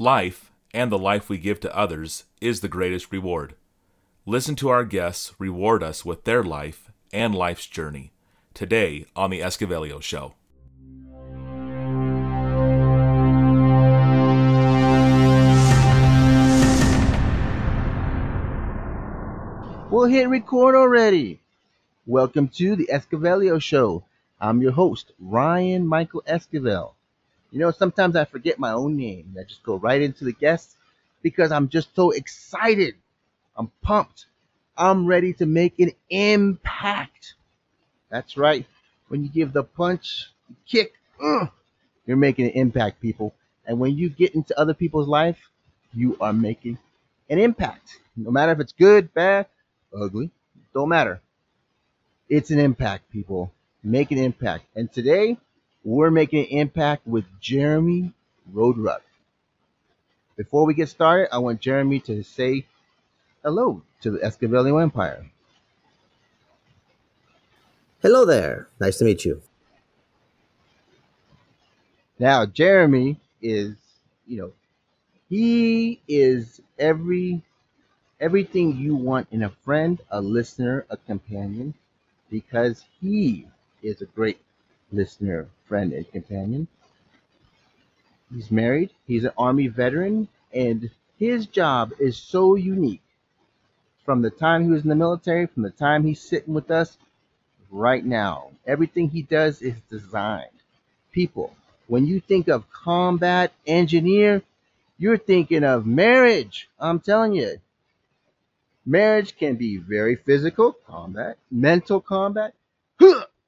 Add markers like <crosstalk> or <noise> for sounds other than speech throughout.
Life, and the life we give to others, is the greatest reward. Listen to our guests reward us with their life and life's journey today on The Escavelio Show. We'll hit record already. Welcome to The Escavelio Show. I'm your host, Ryan Michael Esquivel. You know, sometimes I forget my own name. I just go right into the guests because I'm just so excited. I'm pumped. I'm ready to make an impact. That's right. When you give the punch, kick, uh, you're making an impact, people. And when you get into other people's life, you are making an impact. No matter if it's good, bad, ugly, don't matter. It's an impact, people. Make an impact. And today, we're making an impact with Jeremy Roadruck. Before we get started, I want Jeremy to say hello to the Escavelio Empire. Hello there. Nice to meet you. Now, Jeremy is, you know, he is every everything you want in a friend, a listener, a companion, because he is a great listener, friend, and companion. He's married, he's an Army veteran, and his job is so unique. From the time he was in the military, from the time he's sitting with us right now, everything he does is designed. People, when you think of combat engineer, you're thinking of marriage. I'm telling you. Marriage can be very physical combat, mental combat,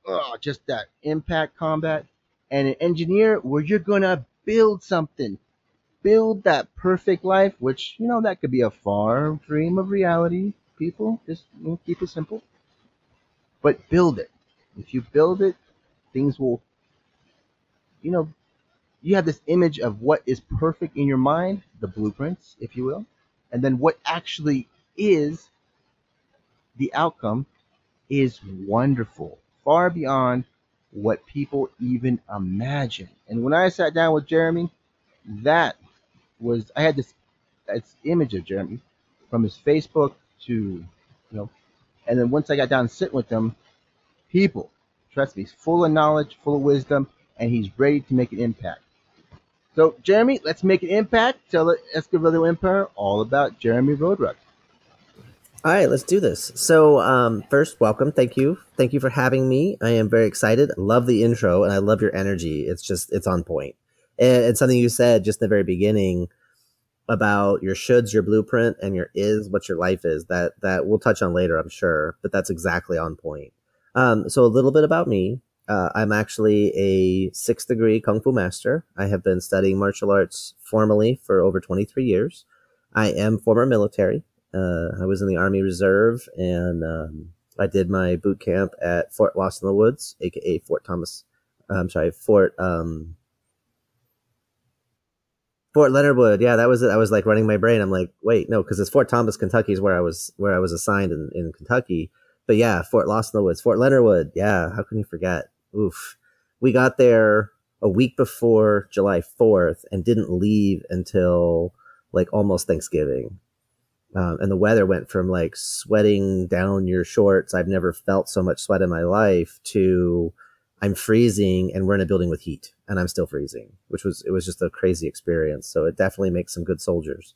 oh, just that impact combat, and an engineer where you're gonna build something, build that perfect life, which you know that could be a far dream of reality. People, just you know, keep it simple, but build it. If you build it, things will, you know, you have this image of what is perfect in your mind, the blueprints, if you will, and then what actually is the outcome is wonderful far beyond what people even imagine. And when I sat down with Jeremy, that was I had this, this image of Jeremy from his Facebook to you know, and then once I got down and sit with him, people, trust me, he's full of knowledge, full of wisdom, and he's ready to make an impact. So, Jeremy, let's make an impact. Tell the Escavelio Empire all about Jeremy Roadruck. All right, let's do this. So, um, first, welcome. Thank you. Thank you for having me. I am very excited. Love the intro and I love your energy. It's just, it's on point. And something you said just in the very beginning about your shoulds, your blueprint, and your is, what your life is. That, that we'll touch on later, I'm sure, but that's exactly on point. Um, so a little bit about me. Uh, I'm actually a sixth degree Kung Fu master. I have been studying martial arts formally for over 23 years. I am former military. Uh, I was in the Army Reserve and um, I did my boot camp at Fort Lost in the Woods, aka Fort Thomas. Uh, I'm sorry, Fort um, Fort Leonard Wood. Yeah, that was it. I was like running my brain. I'm like, wait, no, because it's Fort Thomas, Kentucky is where I was where I was assigned in, in Kentucky. But yeah, Fort Lost in the Woods, Fort Leonard Wood. Yeah, how can you forget? Oof. We got there a week before July 4th and didn't leave until like almost Thanksgiving. Um, and the weather went from like sweating down your shorts. I've never felt so much sweat in my life to I'm freezing and we're in a building with heat and I'm still freezing, which was, it was just a crazy experience. So it definitely makes some good soldiers.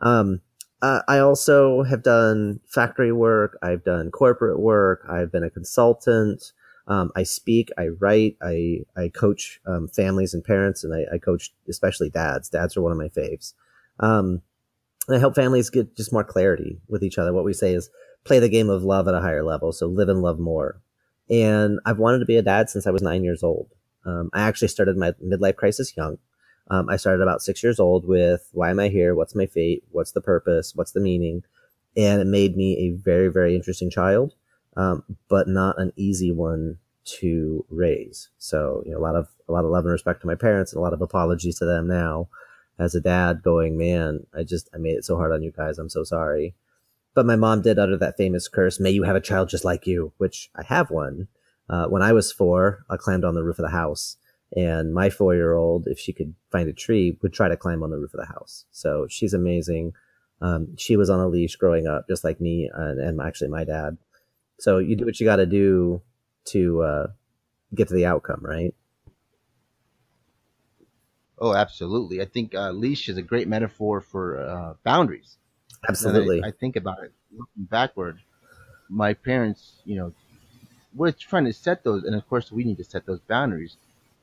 Um, uh, I also have done factory work. I've done corporate work. I've been a consultant. Um, I speak, I write, I, I coach, um, families and parents and I, I coach especially dads. Dads are one of my faves. Um, and I help families get just more clarity with each other. What we say is play the game of love at a higher level. So live and love more. And I've wanted to be a dad since I was nine years old. Um, I actually started my midlife crisis young. Um, I started about six years old with why am I here? What's my fate? What's the purpose? What's the meaning? And it made me a very, very interesting child, um, but not an easy one to raise. So, you know, a lot of, a lot of love and respect to my parents and a lot of apologies to them now as a dad going, man, I just, I made it so hard on you guys. I'm so sorry. But my mom did utter that famous curse, may you have a child just like you, which I have one. Uh, when I was four, I climbed on the roof of the house And my four year old, if she could find a tree, would try to climb on the roof of the house. So she's amazing. Um, she was on a leash growing up, just like me and, and actually my dad. So you do what you got to do to uh, get to the outcome, right? Oh, absolutely. I think uh, leash is a great metaphor for uh, boundaries. Absolutely. I, I, think about it looking backward. My parents, you know, we're trying to set those, and of course, we need to set those boundaries.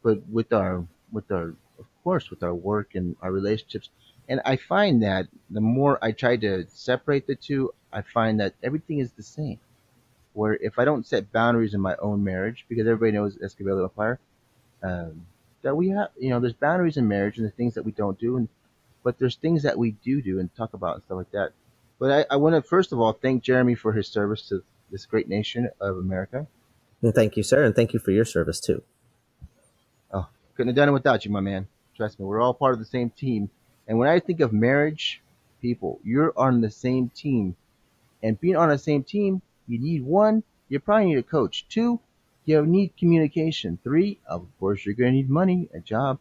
But with our, with our, of course, with our work and our relationships, and I find that the more I try to separate the two, I find that everything is the same. Where if I don't set boundaries in my own marriage, because everybody knows Escavelio Empire, um, that we have, you know, there's boundaries in marriage and the things that we don't do, and but there's things that we do do and talk about and stuff like that. But I, I want to first of all thank Jeremy for his service to this great nation of America. And thank you, sir, and thank you for your service too. Oh, couldn't have done it without you, my man. Trust me, we're all part of the same team. And when I think of marriage, people, you're on the same team. And being on the same team, you need one, you probably need a coach. Two, you need communication. Three, of course, you're going to need money, a job,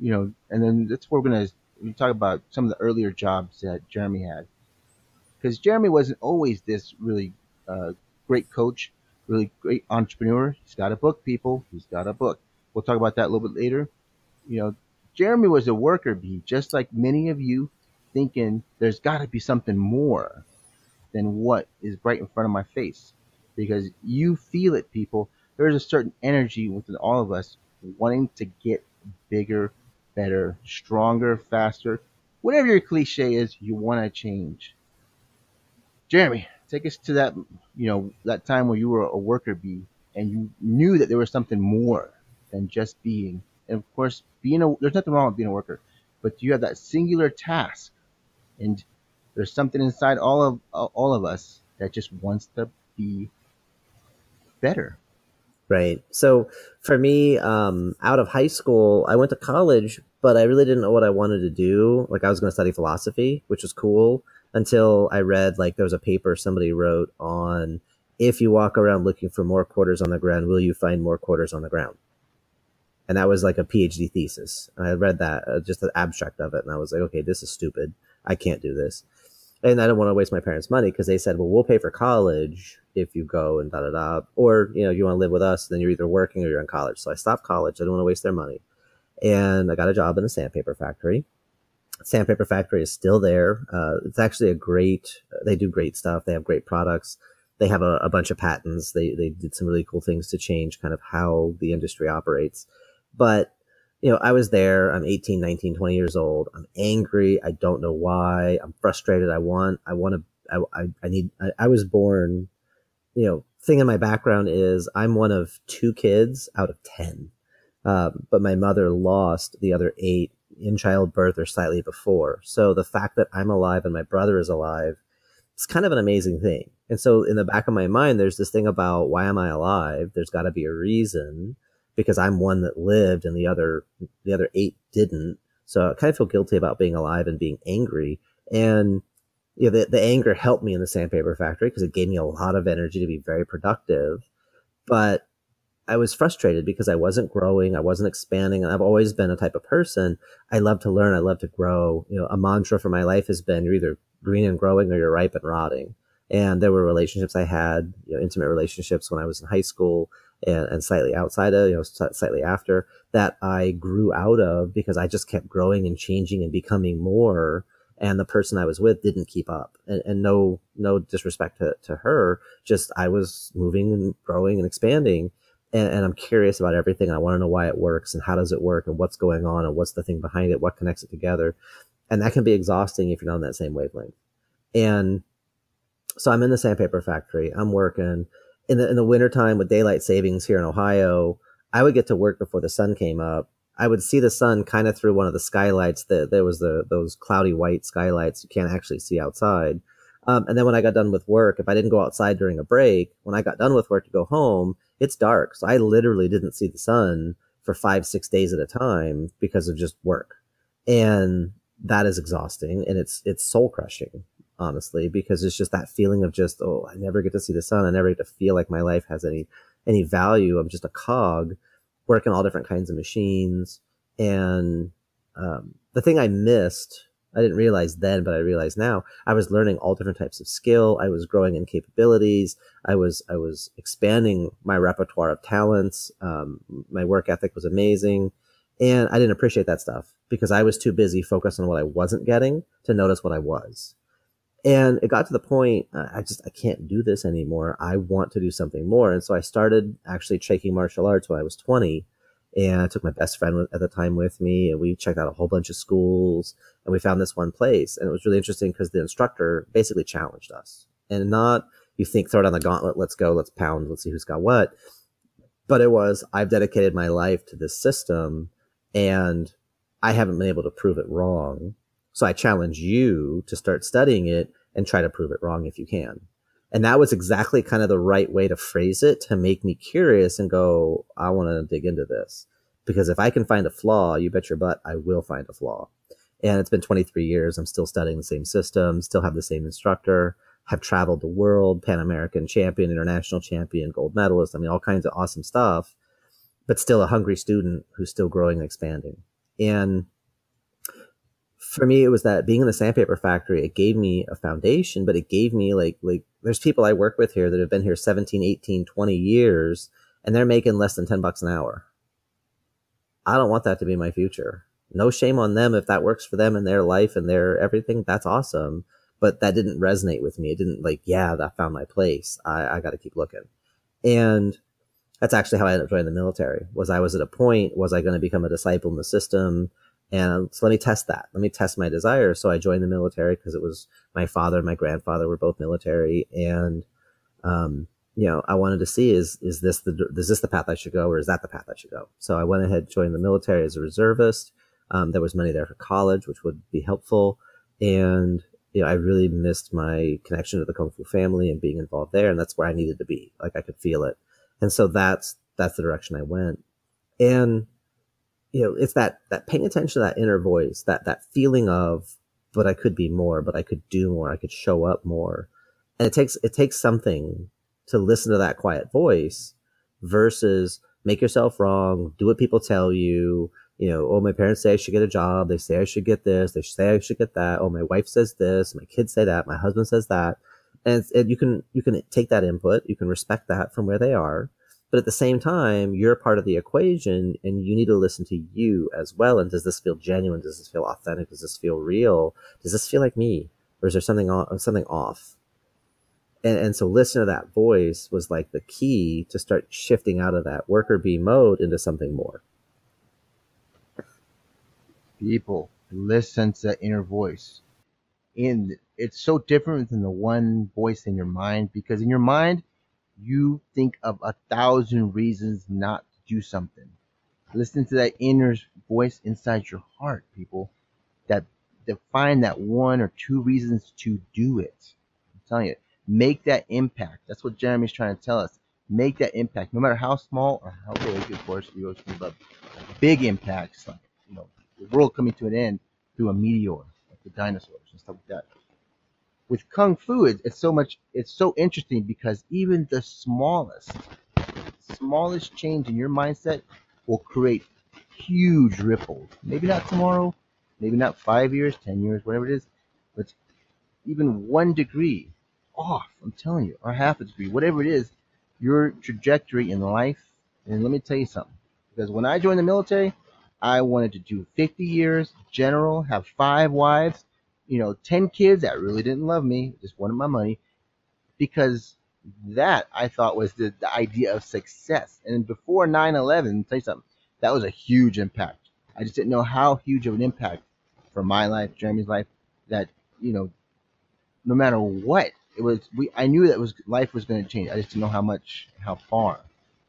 you know, and then that's where we're going to talk about some of the earlier jobs that Jeremy had. Because Jeremy wasn't always this really uh, great coach, really great entrepreneur. He's got a book, people. He's got a book. We'll talk about that a little bit later. You know, Jeremy was a worker bee, just like many of you, thinking there's got to be something more than what is right in front of my face. Because you feel it, people there is a certain energy within all of us wanting to get bigger, better, stronger, faster. Whatever your cliche is, you want to change. Jeremy, take us to that, you know, that time where you were a worker bee and you knew that there was something more than just being. And of course, being a, there's nothing wrong with being a worker, but you have that singular task and there's something inside all of all of us that just wants to be better Right. So for me, um, out of high school, I went to college, but I really didn't know what I wanted to do. Like I was going to study philosophy, which was cool until I read like there was a paper somebody wrote on if you walk around looking for more quarters on the ground, will you find more quarters on the ground? And that was like a PhD thesis. And I read that, uh, just the abstract of it, and I was like, okay, this is stupid. I can't do this and I don't want to waste my parents' money because they said, well, we'll pay for college if you go and da da da. Or, you know, you want to live with us, then you're either working or you're in college. So I stopped college. I didn't want to waste their money. And I got a job in a sandpaper factory. Sandpaper factory is still there. Uh, it's actually a great, they do great stuff. They have great products. They have a, a bunch of patents. They, they did some really cool things to change kind of how the industry operates. But you know, I was there. I'm 18, 19, 20 years old. I'm angry. I don't know why. I'm frustrated. I want, I want to, I, I, I need, I, I was born, you know, thing in my background is I'm one of two kids out of 10. Um, but my mother lost the other eight in childbirth or slightly before. So the fact that I'm alive and my brother is alive, it's kind of an amazing thing. And so in the back of my mind, there's this thing about why am I alive? There's got to be a reason because I'm one that lived and the other the other eight didn't. So I kind of feel guilty about being alive and being angry. And you know, the, the anger helped me in the sandpaper factory because it gave me a lot of energy to be very productive. But I was frustrated because I wasn't growing, I wasn't expanding, and I've always been a type of person. I love to learn, I love to grow. You know, a mantra for my life has been you're either green and growing or you're ripe and rotting. And there were relationships I had, you know, intimate relationships when I was in high school and, and slightly outside of, you know, slightly after that I grew out of because I just kept growing and changing and becoming more. And the person I was with didn't keep up and, and no, no disrespect to, to her. Just I was moving and growing and expanding. And, and I'm curious about everything. I want to know why it works and how does it work and what's going on and what's the thing behind it, what connects it together. And that can be exhausting if you're not on that same wavelength. And so I'm in the sandpaper factory. I'm working in the in the wintertime with daylight savings here in Ohio, I would get to work before the sun came up. I would see the sun kind of through one of the skylights that there was the those cloudy white skylights you can't actually see outside. Um, and then when I got done with work, if I didn't go outside during a break, when I got done with work to go home, it's dark. So I literally didn't see the sun for five, six days at a time because of just work. And that is exhausting and it's, it's soul crushing honestly, because it's just that feeling of just, oh, I never get to see the sun. I never get to feel like my life has any, any value. I'm just a cog. working all different kinds of machines. And um, the thing I missed, I didn't realize then, but I realize now, I was learning all different types of skill. I was growing in capabilities. I was I was expanding my repertoire of talents. Um, my work ethic was amazing, and I didn't appreciate that stuff because I was too busy focused on what I wasn't getting to notice what I was. And it got to the point uh, I just I can't do this anymore. I want to do something more, and so I started actually taking martial arts when I was twenty. And I took my best friend at the time with me, and we checked out a whole bunch of schools, and we found this one place, and it was really interesting because the instructor basically challenged us, and not you think throw down the gauntlet, let's go, let's pound, let's see who's got what, but it was I've dedicated my life to this system, and I haven't been able to prove it wrong, so I challenge you to start studying it and try to prove it wrong if you can. And that was exactly kind of the right way to phrase it to make me curious and go, I want to dig into this. Because if I can find a flaw, you bet your butt I will find a flaw. And it's been 23 years. I'm still studying the same system, still have the same instructor, have traveled the world, Pan American champion, international champion, gold medalist. I mean, all kinds of awesome stuff, but still a hungry student who's still growing and expanding. And for me, it was that being in the sandpaper factory, it gave me a foundation, but it gave me like, like, there's people I work with here that have been here 17, 18, 20 years and they're making less than 10 bucks an hour. I don't want that to be my future. No shame on them if that works for them in their life and their everything. That's awesome. But that didn't resonate with me. It didn't like, yeah, I found my place. I, I got to keep looking. And that's actually how I ended up joining the military was I was at a point, was I going to become a disciple in the system? And so let me test that. Let me test my desire. So I joined the military because it was my father and my grandfather were both military. And, um, you know, I wanted to see is, is this the, is this the path I should go or is that the path I should go? So I went ahead, joined the military as a reservist. Um, there was money there for college, which would be helpful. And, you know, I really missed my connection to the Kung Fu family and being involved there. And that's where I needed to be. Like I could feel it. And so that's, that's the direction I went. And, you know, it's that, that paying attention to that inner voice, that, that feeling of, but I could be more, but I could do more. I could show up more. And it takes, it takes something to listen to that quiet voice versus make yourself wrong, do what people tell you. You know, oh, my parents say I should get a job. They say I should get this. They say I should get that. Oh, my wife says this. My kids say that. My husband says that. And, and you can, you can take that input. You can respect that from where they are but at the same time, you're part of the equation and you need to listen to you as well. And does this feel genuine? Does this feel authentic? Does this feel real? Does this feel like me? Or is there something on, something off? And, and so listen to that voice was like the key to start shifting out of that worker bee mode into something more. People listen to that inner voice. And it's so different than the one voice in your mind because in your mind, you think of a thousand reasons not to do something. Listen to that inner voice inside your heart, people, that define that one or two reasons to do it. I'm telling you, make that impact. That's what Jeremy's trying to tell us. Make that impact, no matter how small or how big. Of course, we always think about big impacts, like you know, the world coming to an end through a meteor, like the dinosaurs and stuff like that with kung fu it's, so much it's so interesting because even the smallest smallest change in your mindset will create huge ripples. Maybe not tomorrow maybe not five years ten years whatever it is but even one degree off i'm telling you or half a degree whatever it is your trajectory in life and let me tell you something because when i joined the military i wanted to do 50 years general have five wives you know, 10 kids that really didn't love me, just wanted my money, because that I thought was the, the idea of success. And before 9 11, tell you something, that was a huge impact. I just didn't know how huge of an impact for my life, Jeremy's life, that, you know, no matter what, it was, we, I knew that was life was going to change. I just didn't know how much, how far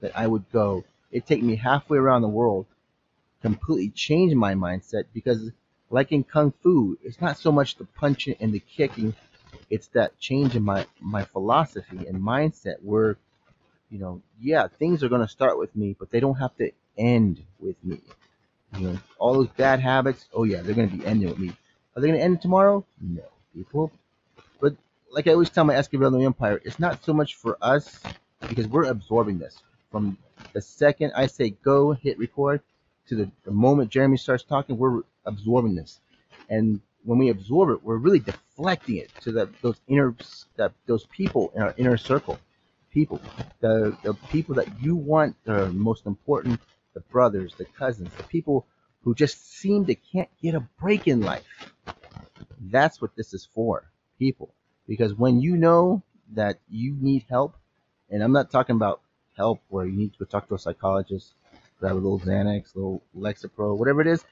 that I would go. It'd take me halfway around the world, completely change my mindset because like in kung fu, it's not so much the punching and the kicking, it's that change in my my philosophy and mindset where, you know, yeah, things are gonna start with me, but they don't have to end with me. You know, all those bad habits, oh yeah, they're gonna be ending with me. Are they gonna end tomorrow? No, people. But like I always tell my Escavelio Empire, it's not so much for us because we're absorbing this. from the second I say go, hit record, to the, the moment Jeremy starts talking, we're absorbing this, and when we absorb it, we're really deflecting it to the, those inner that those people in our inner circle, people, the the people that you want, the most important, the brothers, the cousins, the people who just seem to can't get a break in life. That's what this is for, people. Because when you know that you need help, and I'm not talking about help where you need to go talk to a psychologist, grab a little Xanax, a little Lexapro, whatever it is,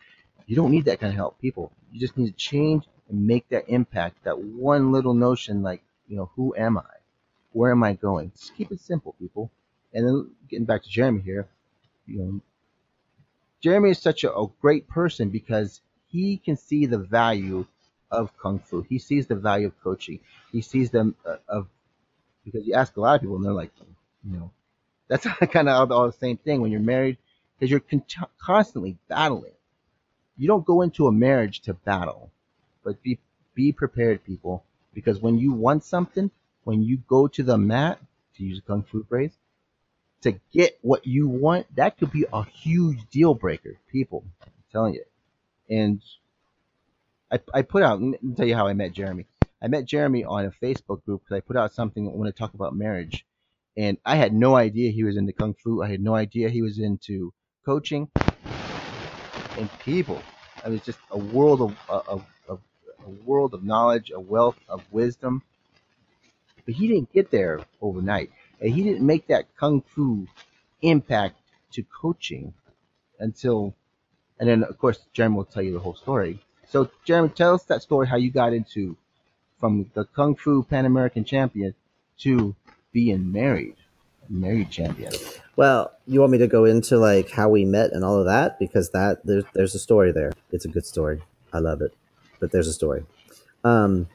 you don't need that kind of help, people. You just need to change and make that impact, that one little notion like, you know, who am I? Where am I going? Just keep it simple, people. And then getting back to Jeremy here, you know, Jeremy is such a, a great person because he can see the value of kung fu. He sees the value of coaching. He sees them uh, of because you ask a lot of people and they're like, you know, that's <laughs> kind of all, the same thing when you're married because you're con- constantly battling. You don't go into a marriage to battle, but be be prepared, people, because when you want something, when you go to the mat to use a kung fu phrase, to get what you want, that could be a huge deal breaker, people. I'm telling you. And I, I put out, me tell you how I met Jeremy. I met Jeremy on a Facebook group because I put out something I want to talk about marriage. And I had no idea he was into Kung Fu. I had no idea he was into coaching and people. I mean, just a world of, uh, of, of a world of knowledge, a wealth of wisdom. But he didn't get there overnight. And he didn't make that kung fu impact to coaching until, and then of course Jeremy will tell you the whole story. So Jeremy, tell us that story how you got into from the kung fu Pan American champion to being married, married champion. Well, you want me to go into like how we met and all of that because that there's there's a story there. It's a good story. I love it, but there's a story. Um,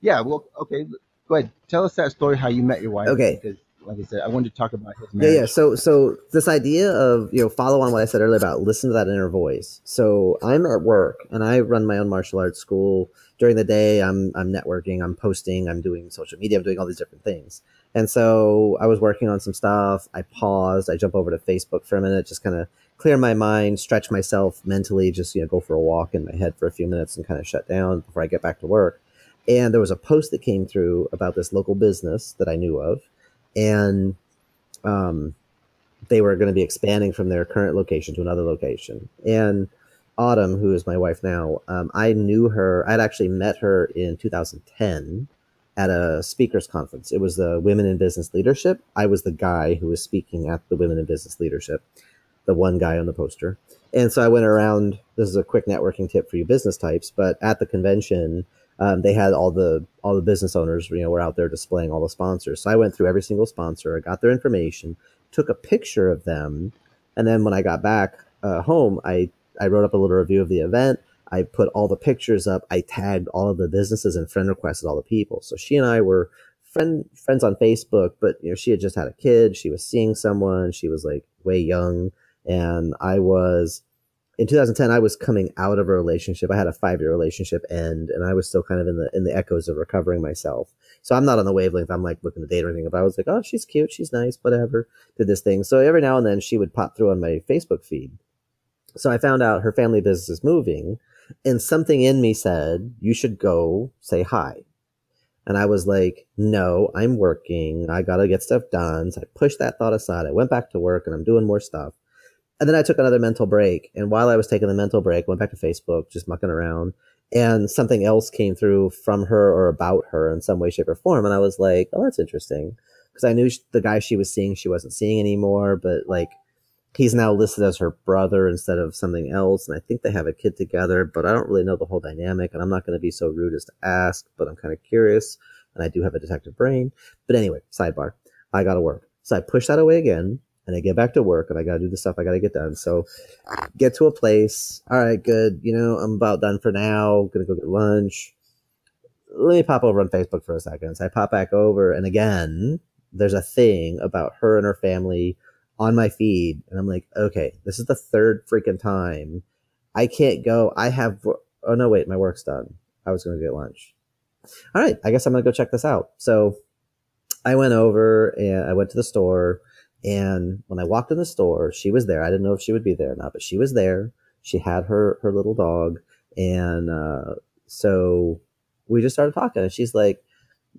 yeah. Well, okay go ahead. Tell us that story how you met your wife. Okay. Because, like I said, I wanted to talk about his marriage. Yeah, yeah. So, so this idea of you know follow on what I said earlier about listen to that inner voice. So I'm at work and I run my own martial arts school. During the day, I'm I'm networking, I'm posting, I'm doing social media, I'm doing all these different things. And so I was working on some stuff. I paused. I jump over to Facebook for a minute, just kind of clear my mind, stretch myself mentally, just you know go for a walk in my head for a few minutes and kind of shut down before I get back to work and there was a post that came through about this local business that I knew of, and um, they were going to be expanding from their current location to another location. And Autumn, who is my wife now, um, I knew her. I'd actually met her in 2010 at a speakers conference. It was the Women in Business Leadership. I was the guy who was speaking at the Women in Business Leadership, the one guy on the poster. And so I went around. This is a quick networking tip for you business types, but at the convention, um, they had all the all the business owners, you know, were out there displaying all the sponsors. So I went through every single sponsor, I got their information, took a picture of them, and then when I got back uh, home, I I wrote up a little review of the event. I put all the pictures up. I tagged all of the businesses and friend requested all the people. So she and I were friend friends on Facebook, but you know, she had just had a kid. She was seeing someone. She was like way young, and I was in 2010 i was coming out of a relationship. I had a five year relationship end and i was still kind of in the in the echoes of recovering myself. So i'm not on the wavelength. I'm like looking to date or anything. But i was like oh she's cute. She's nice. Whatever. Did this thing. So every now and then she would pop through on my facebook feed. So i found out her family business is moving and something in me said you should go say hi. And I was like, no, I'm working. I got to get stuff done. So I pushed that thought aside. I went back to work and I'm doing more stuff. And then I took another mental break. And while I was taking the mental break, went back to Facebook, just mucking around. And something else came through from her or about her in some way, shape, or form. And I was like, oh, that's interesting. Because I knew the guy she was seeing, she wasn't seeing anymore. But like, he's now listed as her brother instead of something else. And I think they have a kid together, but I don't really know the whole dynamic. And I'm not going to be so rude as to ask, but I'm kind of curious. And I do have a detective brain. But anyway, sidebar. I got to work. So I pushed that away again and I get back to work and I got to do the stuff I got to get done. So get to a place. All right, good. You know, I'm about done for now. Gonna go get lunch. Let me pop over on Facebook for a second. So I pop back over and again, there's a thing about her and her family on my feed. And I'm like, okay, this is the third freaking time. I can't go. I have, oh no, wait, my work's done. I was going to get lunch. All right. I guess I'm going to go check this out. So I went over and I went to the store And when I walked in the store, she was there. I didn't know if she would be there or not, but she was there. She had her her little dog, and uh, so we just started talking. And she's like,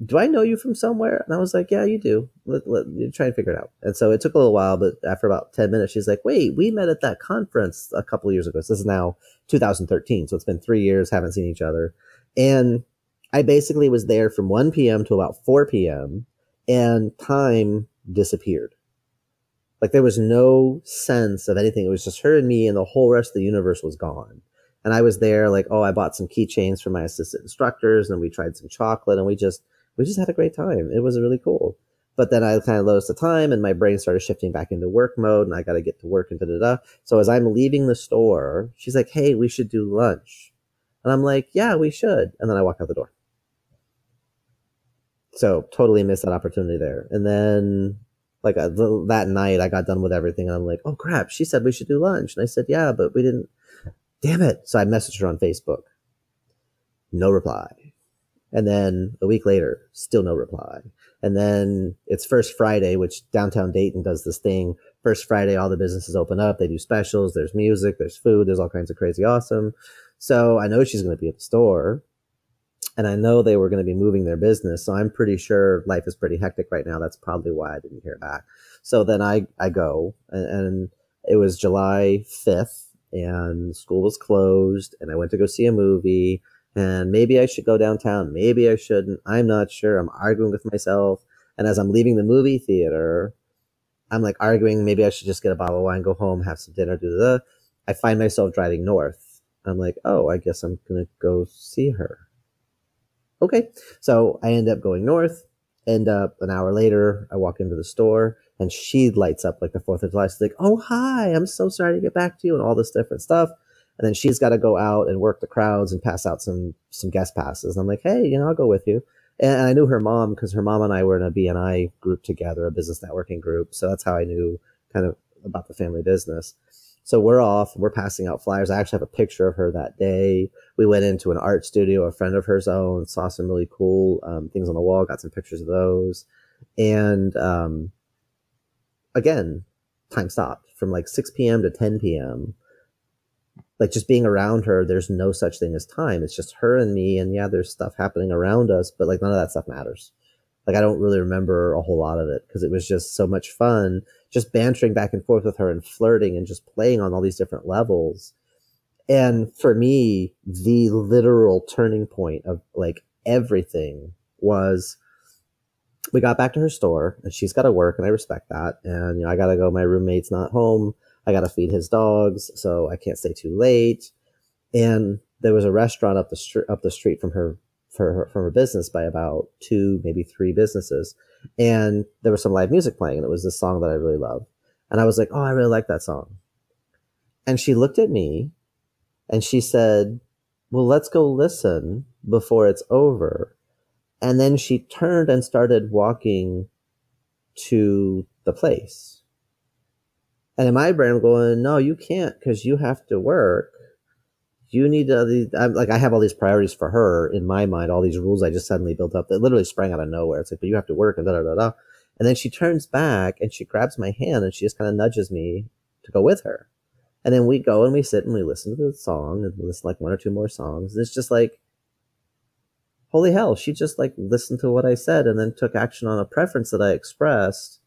"Do I know you from somewhere?" And I was like, "Yeah, you do. Let, let you try and figure it out." And so it took a little while, but after about ten minutes, she's like, "Wait, we met at that conference a couple years ago. So this is now 2013, so it's been three years. Haven't seen each other." And I basically was there from 1 p.m. to about 4 p.m. and time disappeared. Like there was no sense of anything. It was just her and me, and the whole rest of the universe was gone. And I was there, like, oh, I bought some keychains for my assistant instructors, and we tried some chocolate, and we just we just had a great time. It was really cool. But then I kind of lost the time, and my brain started shifting back into work mode, and I got to get to work and da da da. So as I'm leaving the store, she's like, "Hey, we should do lunch," and I'm like, "Yeah, we should." And then I walk out the door. So totally missed that opportunity there. And then like uh, the, that night I got done with everything and I'm like, oh crap, she said we should do lunch. And I said, yeah, but we didn't, damn it. So I messaged her on Facebook. No reply. And then a week later, still no reply. And then it's first Friday, which downtown Dayton does this thing. First Friday, all the businesses open up. They do specials. There's music. There's food. There's all kinds of crazy awesome. So I know she's going to be at the store and I know they were going to be moving their business. So I'm pretty sure life is pretty hectic right now. That's probably why I didn't hear back. So then I, I go and, and it was July 5th and school was closed and I went to go see a movie and maybe I should go downtown. Maybe I shouldn't. I'm not sure. I'm arguing with myself. And as I'm leaving the movie theater, I'm like arguing. Maybe I should just get a bottle of wine, go home, have some dinner, do the. I find myself driving north. I'm like, oh, I guess I'm going to go see her okay. So I end up going north. End up an hour later, I walk into the store and she lights up like the 4th of July. She's like, Oh, hi, I'm so sorry to get back to you and all this different stuff. And then she's got to go out and work the crowds and pass out some, some guest passes. And I'm like, Hey, you know, I'll go with you. And I knew her mom because her mom and I were in a BNI group together, a business networking group. So that's how I knew kind of about the family business. So we're off. We're passing out flyers. I actually have a picture of her that day. We went into an art studio, a friend of hers owned, saw some really cool um, things on the wall, got some pictures of those. And um, again, time stopped from like 6 p.m. to 10 p.m. Like just being around her, there's no such thing as time. It's just her and me. And yeah, there's stuff happening around us, but like none of that stuff matters. Like I don't really remember a whole lot of it because it was just so much fun just bantering back and forth with her and flirting and just playing on all these different levels. And for me, the literal turning point of like everything was we got back to her store and she's got to work and I respect that. And, you know, I got to go. My roommate's not home. I got to feed his dogs. So I can't stay too late. And there was a restaurant up the street, up the street from her, for her, from her business by about two, maybe three businesses and there was some live music playing and it was this song that I really love. And I was like, Oh, I really like that song. And she looked at me and she said, well, let's go listen before it's over. And then she turned and started walking to the place. And in my brain, I'm going, no, you can't because you have to work you need uh, to I'm, like i have all these priorities for her in my mind all these rules i just suddenly built up that literally sprang out of nowhere. It's like but you have to work and da da da da. And then she turns back and she grabs my hand and she just kind of nudges me to go with her. And then we go and we sit and we listen to the song and listen like one or two more songs. And it's just like holy hell she just like listened to what i said and then took action on a preference that i expressed.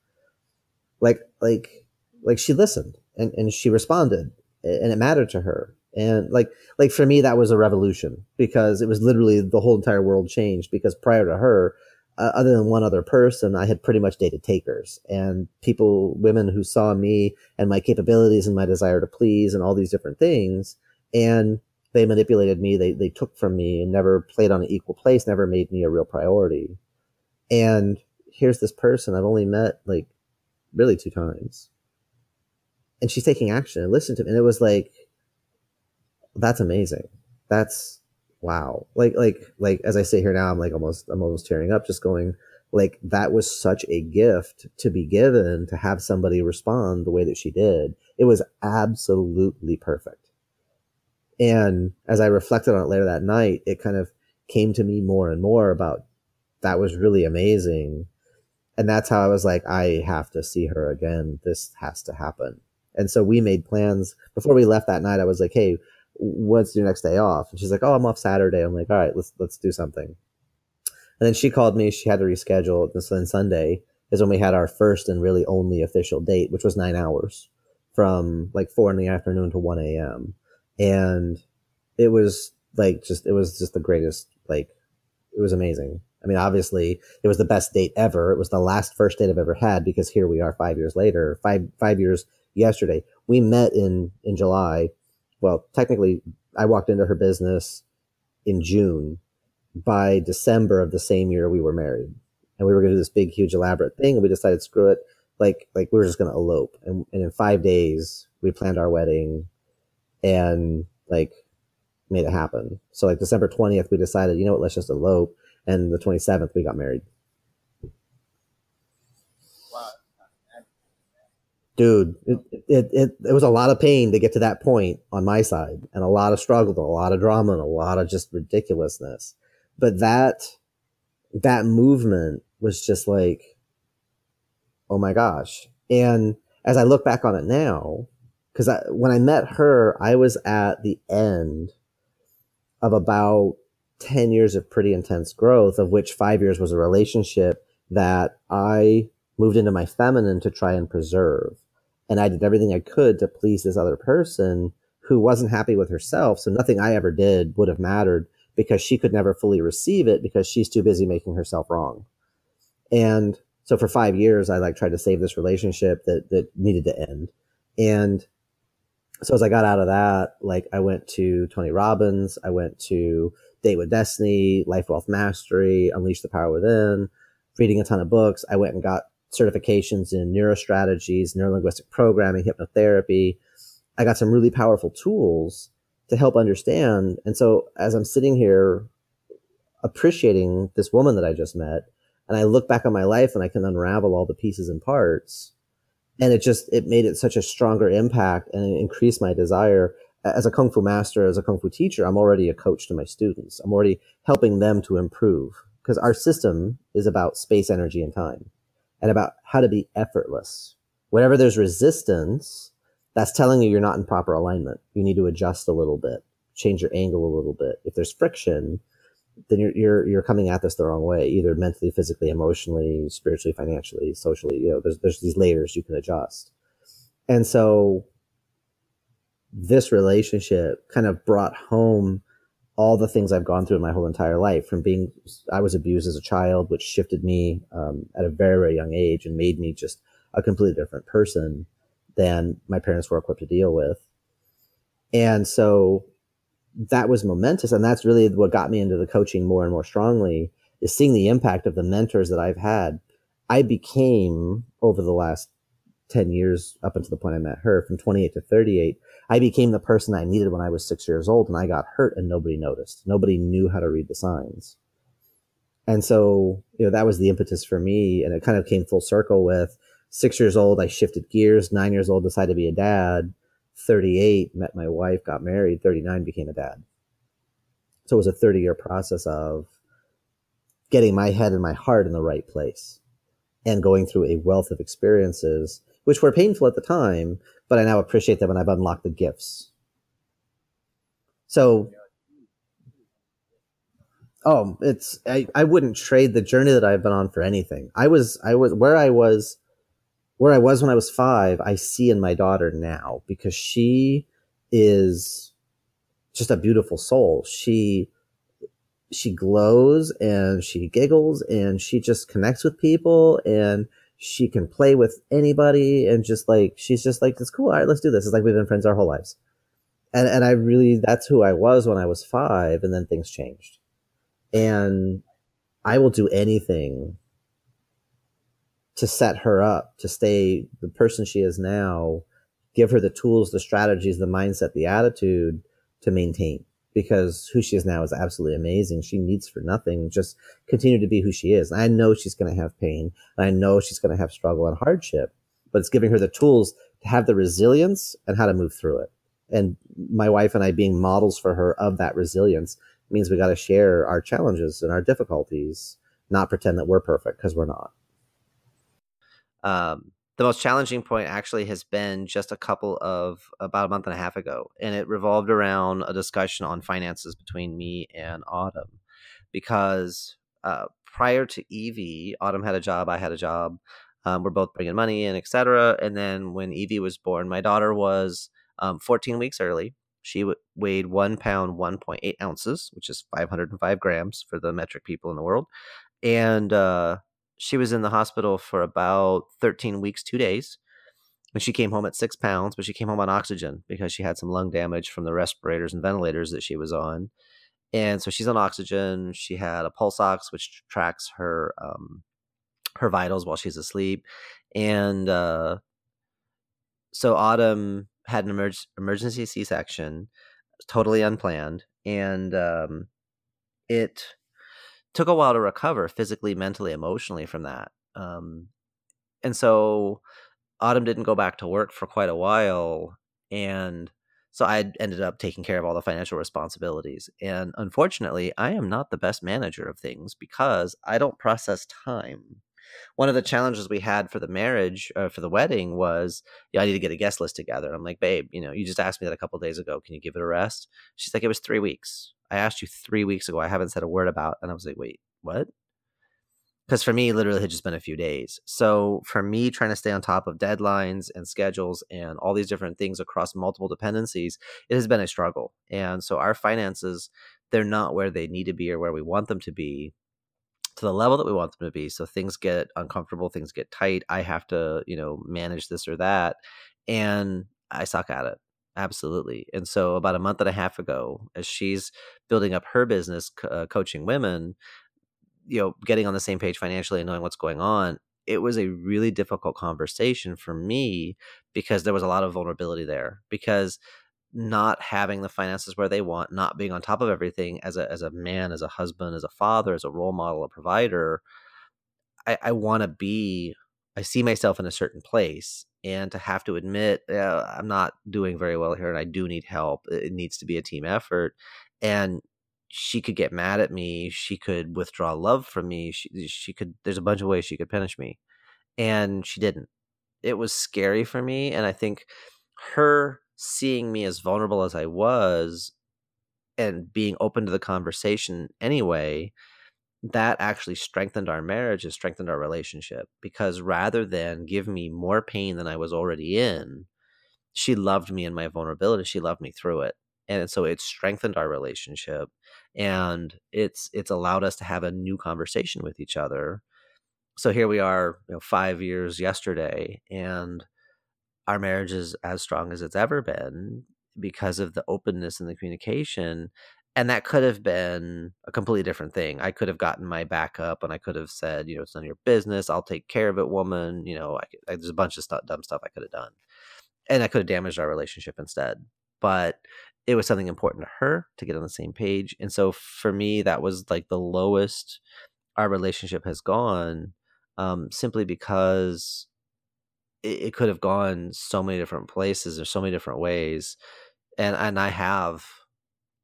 Like like like she listened and, and she responded and it mattered to her and like like for me that was a revolution because it was literally the whole entire world changed because prior to her uh, other than one other person i had pretty much dated takers and people women who saw me and my capabilities and my desire to please and all these different things. And they manipulated me. They, they took from me and never played on an equal place never made me a real priority. And here's this person i've only met like really two times. And she's taking action. And listen to me. And it was like that's amazing. That's wow. Like like like as I sit here now, I'm like almost I'm almost tearing up, just going like that was such a gift to be given to have somebody respond the way that she did. It was absolutely perfect. And as I reflected on it later that night, it kind of came to me more and more about that was really amazing. And that's how I was like, I have to see her again. This has to happen. And so we made plans before we left that night. I was like, Hey, what's your next day off? And she's like, Oh, I'm off Saturday. I'm like, all right, let's, let's do something. And then she called me. She had to reschedule. This then Sunday is when we had our first and really only official date, which was nine hours from like four in the afternoon to 1 a.m. And it was like just, it was just the greatest, like, it was amazing. I mean, obviously it was the best date ever. It was the last first date I've ever had because here we are five years later, five, five years yesterday. We met in, in July. Well, technically I walked into her business in June. By December of the same year, we were married and we were going to do this big, huge, elaborate thing. And we decided, screw it. Like, like we were just going to elope. And, and in five days, we planned our wedding and like made it happen. So like December 20th, we decided, you know what, let's just elope. And the 27th, we got married. Dude, it, it, it, it was a lot of pain to get to that point on my side and a lot of struggle, and a lot of drama and a lot of just ridiculousness. But that, that movement was just like, oh my gosh. And as I look back on it now, because when I met her, I was at the end of about 10 years of pretty intense growth, of which five years was a relationship that I moved into my feminine to try and preserve. And I did everything I could to please this other person who wasn't happy with herself. So nothing I ever did would have mattered because she could never fully receive it because she's too busy making herself wrong. And so for five years, I like tried to save this relationship that, that needed to end. And so as I got out of that, like I went to Tony Robbins, I went to Date with Destiny, Life Wealth Mastery, Unleash the Power Within, reading a ton of books. I went and got certifications in neurostrategies, neurolinguistic programming, hypnotherapy. I got some really powerful tools to help understand. And so as I'm sitting here appreciating this woman that I just met, and I look back on my life and I can unravel all the pieces and parts, and it just it made it such a stronger impact and it increased my desire as a kung fu master as a kung fu teacher i'm already a coach to my students i'm already helping them to improve because our system is about space energy and time and about how to be effortless. Whenever there's resistance that's telling you you're not in proper alignment. You need to adjust a little bit change your angle a little bit. If there's friction then you're you're you're coming at this the wrong way, either mentally, physically, emotionally, spiritually, financially, socially. You know, there's there's these layers you can adjust, and so this relationship kind of brought home all the things I've gone through in my whole entire life. From being, I was abused as a child, which shifted me um, at a very very young age and made me just a completely different person than my parents were equipped to deal with, and so that was momentous. And that's really what got me into the coaching more and more strongly is seeing the impact of the mentors that I've had. I became over the last 10 years up until the point I met her from 28 to 38. I became the person I needed when I was six years old and I got hurt and nobody noticed. Nobody knew how to read the signs. And so, you know, that was the impetus for me. And it kind of came full circle with six years old. I shifted gears, nine years old, decided to be a dad 38, met my wife, got married, 39, became a dad. So it was a 30 year process of getting my head and my heart in the right place and going through a wealth of experiences, which were painful at the time, but I now appreciate them and I've unlocked the gifts. So, oh, it's, I, I wouldn't trade the journey that I've been on for anything. I was, I was where I was where I was when I was five, I see in my daughter now because she is just a beautiful soul. She she glows and she giggles and she just connects with people and she can play with anybody and just like she's just like it's cool. All right, let's do this. It's like we've been friends our whole lives. And and I really that's who I was when I was five, and then things changed. And I will do anything to set her up to stay the person she is now, give her the tools, the strategies, the mindset, the attitude to maintain. Because who she is now is absolutely amazing. She needs for nothing. Just continue to be who she is. I know she's going to have pain. I know she's going to have struggle and hardship, but it's giving her the tools to have the resilience and how to move through it. And my wife and I being models for her of that resilience means we got to share our challenges and our difficulties, not pretend that we're perfect because we're not. Um, the most challenging point actually has been just a couple of about a month and a half ago, and it revolved around a discussion on finances between me and Autumn, because uh, prior to Evie, Autumn had a job, I had a job. Um, we're both bringing money in, etc. And then when Evie was born, my daughter was um, 14 weeks early. She weighed one pound, 1.8 ounces, which is 505 grams for the metric people in the world. And uh, she was in the hospital for about 13 weeks, two days. And she came home at six pounds, but she came home on oxygen because she had some lung damage from the respirators and ventilators that she was on. And so she's on oxygen. She had a pulse ox, which tracks her um, her vitals while she's asleep. And uh, so Autumn had an emerg- emergency C section, totally unplanned, and um, it took a while to recover physically, mentally, emotionally from that. Um, and so Autumn didn't go back to work for quite a while, and so I ended up taking care of all the financial responsibilities. And unfortunately, I am not the best manager of things because I don't process time one of the challenges we had for the marriage uh, for the wedding was yeah, i need to get a guest list together. I'm like babe you know you just asked me that a couple days ago. Can you give it a rest? She's like it was three weeks. I asked you three weeks ago. I haven't said a word about and i was like wait what? Because for me literally had just been a few days. So for me trying to stay on top of deadlines and schedules and all these different things across multiple dependencies it has been a struggle. And so our finances they're not where they need to be or where we want them to be to the level that we want them to be. So things get uncomfortable, things get tight. I have to, you know, manage this or that. And I suck at it. Absolutely. And so about a month and a half ago, as she's building up her business, uh, coaching women, you know, getting on the same page financially and knowing what's going on, it was a really difficult conversation for me because there was a lot of vulnerability there. Because not having the finances where they want, not being on top of everything as a as a man, as a husband, as a father, as a role model, a provider, I, I want to be. I see myself in a certain place, and to have to admit uh, I'm not doing very well here, and I do need help. It needs to be a team effort, and she could get mad at me. She could withdraw love from me. She she could. There's a bunch of ways she could punish me, and she didn't. It was scary for me, and I think her seeing me as vulnerable as I was and being open to the conversation anyway, that actually strengthened our marriage and strengthened our relationship because rather than give me more pain than I was already in, she loved me in my vulnerability. She loved me through it. And so it strengthened our relationship and it's it's allowed us to have a new conversation with each other. So here we are, you know, 5 years yesterday and our marriage is as strong as it's ever been because of the openness and the communication and that could have been a completely different thing. I could have gotten my back up and I could have said, you know, it's none of your business. I'll take care of it, woman. You know, I I, there's a bunch of stuff, dumb stuff I could have done. And I could have damaged our relationship instead. But it was something important to her to get on the same page. And so for me, that was like the lowest our relationship has gone um, simply because it, it could have gone so many different places or so many different ways and and i have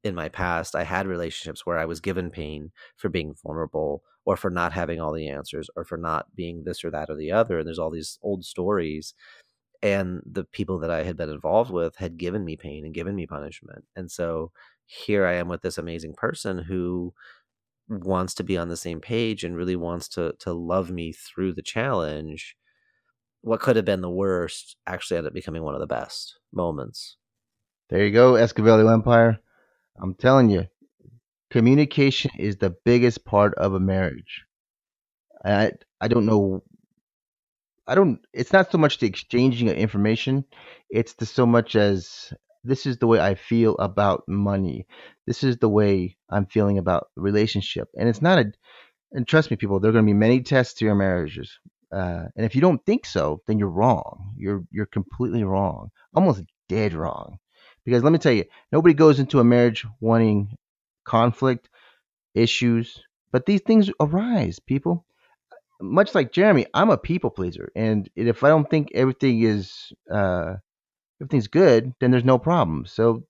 in my past i had relationships where i was given pain for being vulnerable or for not having all the answers or for not being this or that or the other and there's all these old stories and the people that i had been involved with had given me pain and given me punishment and so here i am with this amazing person who wants to be on the same page and really wants to to love me through the challenge what could have been the worst actually ended up becoming one of the best moments. There you go, Escavelio Empire. I'm telling you, communication is the biggest part of a marriage. I I don't know. I don't. It's not so much the exchanging of information. It's the so much as this is the way I feel about money. This is the way I'm feeling about relationship. And it's not a. And trust me, people, there are going to be many tests to your marriages. Uh, and if you don't think so, then you're wrong. You're you're completely wrong, almost dead wrong. Because let me tell you, nobody goes into a marriage wanting conflict, issues, but these things arise, people. Much like Jeremy, I'm a people pleaser, and if I don't think everything is uh, everything's good, then there's no problem. So,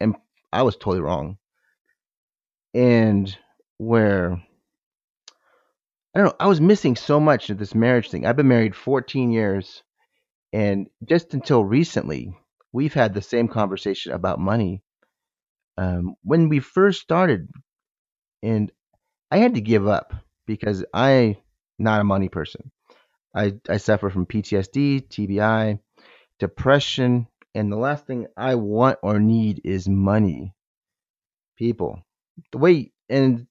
and I was totally wrong. And where I don't know. I was missing so much of this marriage thing. I've been married 14 years, and just until recently, we've had the same conversation about money. Um, when we first started, and I had to give up because I not a money person. I, I suffer from PTSD, TBI, depression, and the last thing I want or need is money. People, the way and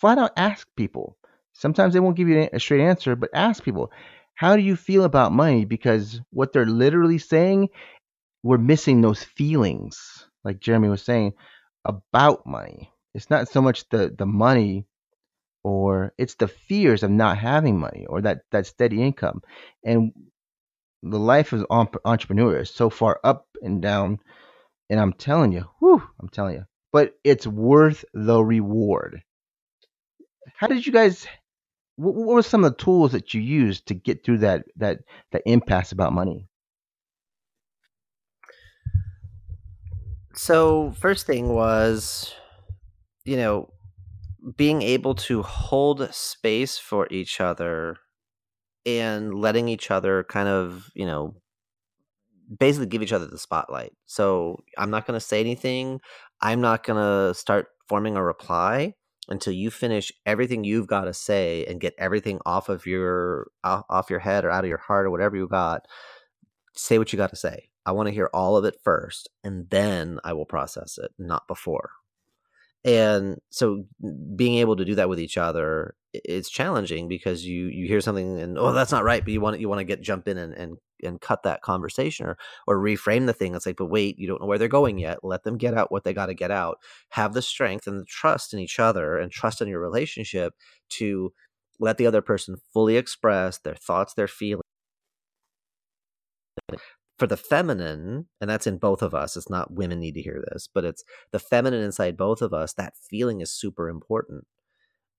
flat out ask people. Sometimes they won't give you a straight answer, but ask people, how do you feel about money? Because what they're literally saying, we're missing those feelings, like Jeremy was saying, about money. It's not so much the the money or it's the fears of not having money or that that steady income and the life of an entrepreneur is so far up and down and i'm telling you whew, i'm telling you but it's worth the reward how did you guys what, what were some of the tools that you used to get through that that that impasse about money so first thing was you know being able to hold space for each other and letting each other kind of, you know, basically give each other the spotlight. So I'm not going to say anything. I'm not going to start forming a reply until you finish everything you've got to say and get everything off of your off your head or out of your heart or whatever you got. Say what you got to say. I want to hear all of it first and then I will process it, not before and so being able to do that with each other it's challenging because you you hear something and oh that's not right but you want you want to get jump in and and and cut that conversation or or reframe the thing it's like but wait you don't know where they're going mm-hmm. yet let them get out what they got to get out. Have the strength and the trust in each other and trust in your relationship to let the other person fully express their thoughts their feelings. For the feminine, and that's in both of us, it's not women need to hear this, but it's the feminine inside both of us, that feeling is super important.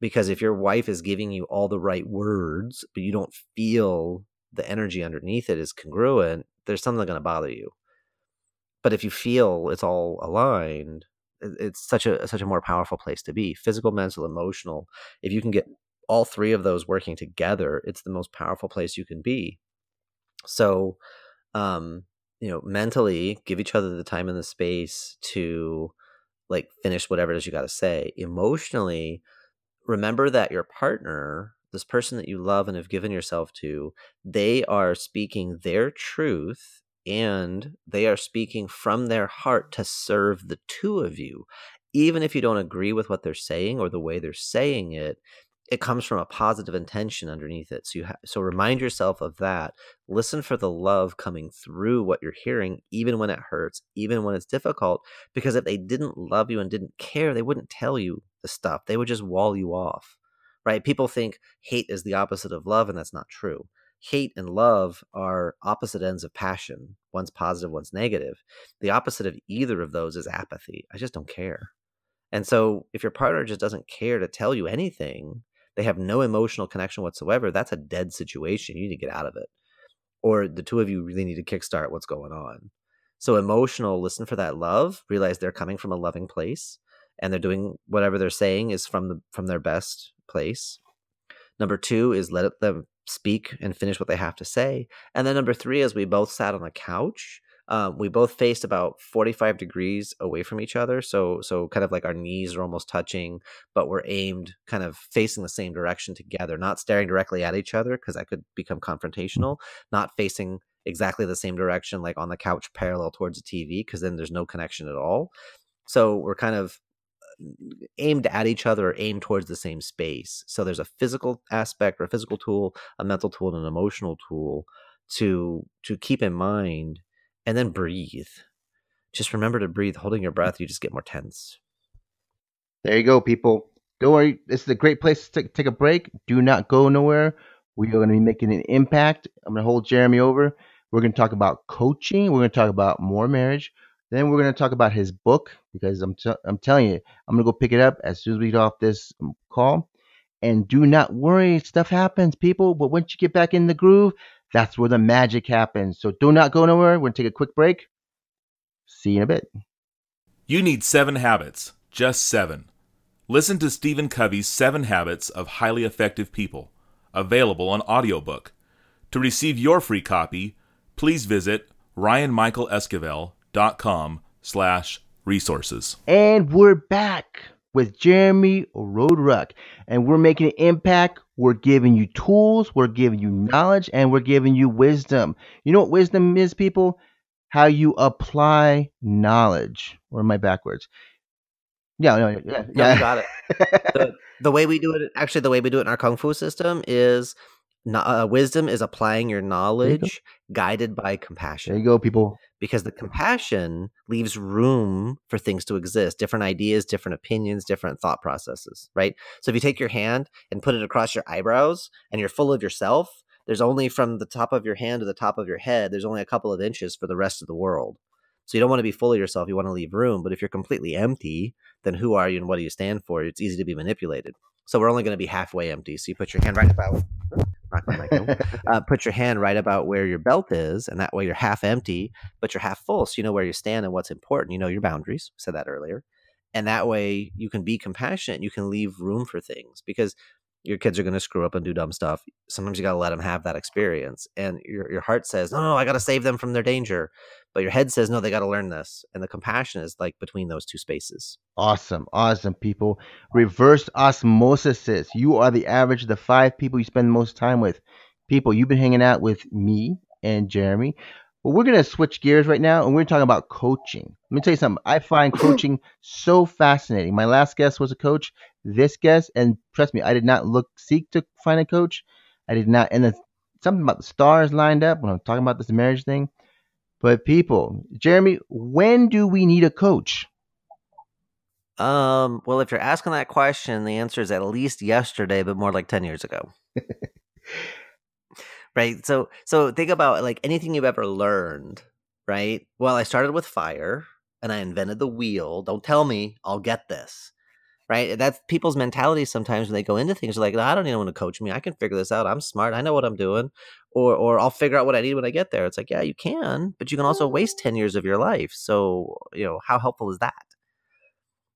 Because if your wife is giving you all the right words, but you don't feel the energy underneath it is congruent, there's something going to bother you. But if you feel it's all aligned, it's such a such a more powerful place to be. Physical, mental, emotional. If you can get all three of those working together, it's the most powerful place you can be. So, um you know mentally give each other the time and the space to like finish whatever it is you got to say emotionally remember that your partner this person that you love and have given yourself to they are speaking their truth and they are speaking from their heart to serve the two of you even if you don't agree with what they're saying or the way they're saying it it comes from a positive intention underneath it. So you ha- so remind yourself of that. Listen for the love coming through what you're hearing, even when it hurts, even when it's difficult. Because if they didn't love you and didn't care, they wouldn't tell you the stuff. They would just wall you off, right? People think hate is the opposite of love, and that's not true. Hate and love are opposite ends of passion. One's positive, one's negative. The opposite of either of those is apathy. I just don't care. And so if your partner just doesn't care to tell you anything, they have no emotional connection whatsoever, that's a dead situation. You need to get out of it. Or the two of you really need to kickstart what's going on. So emotional, listen for that love, realize they're coming from a loving place and they're doing whatever they're saying is from the from their best place. Number 2 is let them speak and finish what they have to say. And then number 3 is we both sat on the couch um, we both faced about 45 degrees away from each other so so kind of like our knees are almost touching but we're aimed kind of facing the same direction together not staring directly at each other because that could become mm. confrontational not facing exactly the same direction like on the couch parallel towards the tv because then there's no connection at all so we're kind of aimed at each other aimed towards the same space so there's a physical aspect or a physical tool a mental tool and an emotional tool to to keep in mind and then breathe. Just remember to breathe. Holding your breath, you just get more tense. There you go, people. Don't worry. This is a great place to take a break. Do not go nowhere. We are going to be making an impact. I'm going to hold Jeremy over. We're going to talk about coaching. We're going to talk about more marriage. Then we're going to talk about his book because I'm, t- I'm telling you, I'm going to go pick it up as soon as we get off this um, call. And do not worry, stuff happens, people. But once you get back in the groove, that's where the magic happens. So do not go nowhere. We're going to take a quick break. See you in a bit. You need seven habits, just seven. Listen to Stephen Covey's Seven Habits of Highly Effective People, available on audiobook. To receive your free copy, please visit ryanmichaelesquivel.com slash resources. And we're back with Jeremy Roadruck, and we're making an impact. We're giving you tools, we're giving you knowledge, and we're giving you wisdom. You know what wisdom is, people? How you apply knowledge. Or am I backwards? Yeah, no, yeah, No, yeah. you <laughs> got it. the, the way we do it, actually, the way we do it in our kung fu system is no- uh, wisdom is applying your knowledge guided by compassion. there you go, people. because the compassion leaves room for things to exist different ideas different opinions different thought processes right? So if you take your hand and put it across your eyebrows and you're full of yourself there's only from the top of your hand to the top of your head there's only a couple of inches for the rest of the world. So you don't want to be full of yourself you want to leave room but if you're completely empty then who are you and what do you stand for? It's easy to be manipulated. So we're only going to be halfway empty so you put your hand right about knock my mic over uh, put your hand right about where your belt is, and that way you're half empty, but you're half full. So you know where you stand and what's important. You know your boundaries. Said that earlier. And that way you can be compassionate. You can leave room for things because your kids are going to screw up and do dumb stuff. Sometimes you got to let them have that experience. And your, your heart says, no, no, I got to save them from their danger. But your head says, no, they got to learn this. And the compassion is like between those two spaces. Awesome, awesome, people. Reverse osmosis. You are the average of the five people you spend the most time with. People, you've been hanging out with me and Jeremy. But we're going to switch gears right now and we're talking about coaching. Let me tell you something. I find <clears throat> coaching so fascinating. My last guest was a coach. This guest, and trust me, I did not look seek to find a coach. I did not. And then something about the stars lined up when I'm talking about this marriage thing. But people, Jeremy, when do we need a coach? Um, well, if you're asking that question, the answer is at least yesterday, but more like 10 years ago. <laughs> right? So so think about like anything you've ever learned, right? Well, I started with fire and I invented the wheel. Don't tell me I'll get this. Right? That's people's mentality sometimes when they go into things they're like, "No, I don't need anyone to coach me. I can figure this out. I'm smart. I know what I'm doing." Or or I'll figure out what I need when I get there. It's like, yeah, you can, but you can also mm-hmm. waste 10 years of your life. So, you know, how helpful is that?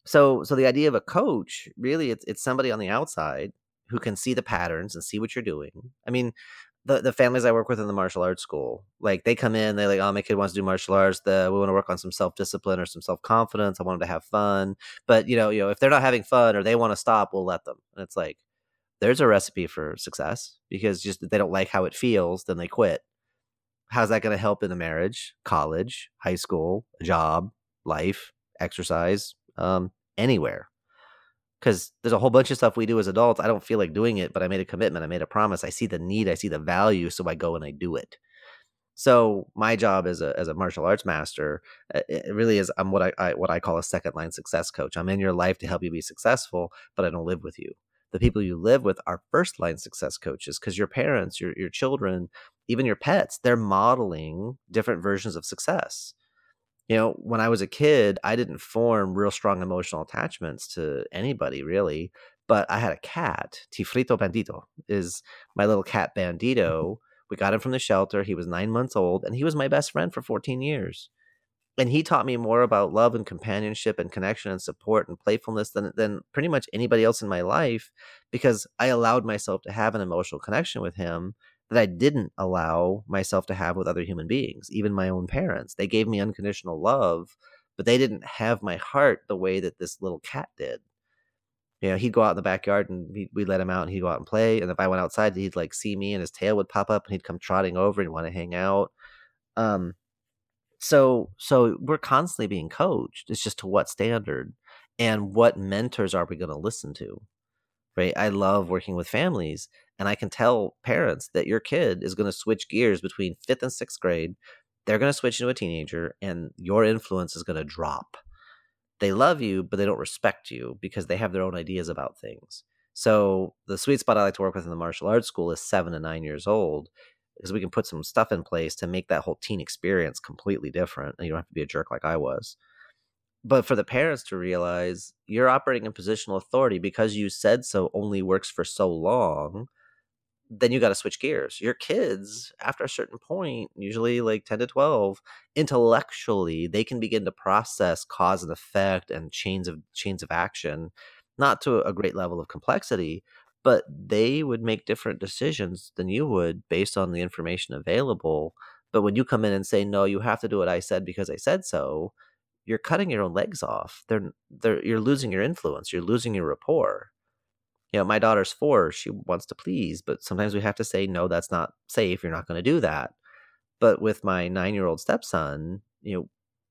So so the idea of a coach, really it's it's somebody on the outside who can see the patterns and see what you're doing. I mean, the the families I work with in the martial arts school, like they come in, they like, oh, my kid wants to do martial arts. The we want to work on some self discipline or some self confidence. I want them to have fun, but you know, you know, if they're not having fun or they want to stop, we'll let them. And it's like, there's a recipe for success because just if they don't like how it feels, then they quit. How's that going to help in the marriage, college, high school, job, life, exercise, um, anywhere? Because there's a whole bunch of stuff we do as adults. I don't feel like doing it, but I made a commitment. I made a promise. I see the need. I see the value. So I go and I do it. So my job as a as a martial arts master, uh, it really is. I'm what I, I what I call a second line success coach. I'm in your life to help you be successful, but I don't live with you. The people you live with are first line success coaches because your parents, your your children, even your pets, they're modeling different versions of success you know, when I was a kid, I didn't form real strong emotional attachments to anybody really, but I had a cat. Tifrito Bandito is my little cat mm-hmm. Bandito. We got him from the shelter. He was nine months old, and he was my best friend for 14 years. And he taught me more about love and companionship and connection and support and playfulness than, than pretty much anybody else in my life because I allowed myself to have an emotional connection with him that I didn't allow myself to have with other human beings, even my own parents. They gave me unconditional love, but they didn't have my heart the way that this little cat did. You know, he'd go out in the backyard and we'd, we'd let him out and he'd go out and play. And if I went outside, he'd like see me and his tail would pop up and he'd come trotting over and want to hang out. Um, so, so we're constantly being coached. It's just to what standard and what mentors are we going to listen to? Right. I love working with families and I can tell parents that your kid is going to switch gears between fifth and sixth grade. They're going to switch into a teenager, and your influence is going to drop. They love you, but they don't respect you because they have their own ideas about things. So, the sweet spot I like to work with in the martial arts school is seven to nine years old because we can put some stuff in place to make that whole teen experience completely different. And you don't have to be a jerk like I was but for the parents to realize you're operating in positional authority because you said so only works for so long then you got to switch gears. Your kids, after a certain point, usually like 10 to 12, intellectually, they can begin to process cause and effect and chains of chains of action. not to a great level of complexity, but they would make different decisions than you would based on the information available. But when you come in and say, no, you have to do what I said because I said so, you're cutting your own legs off. They're, they're, you're losing your influence. You're losing your rapport. You know, my daughter's four. She wants to please, but sometimes we have to say, no, that's not safe. You're not going to do that. But with my nine year old stepson, you know,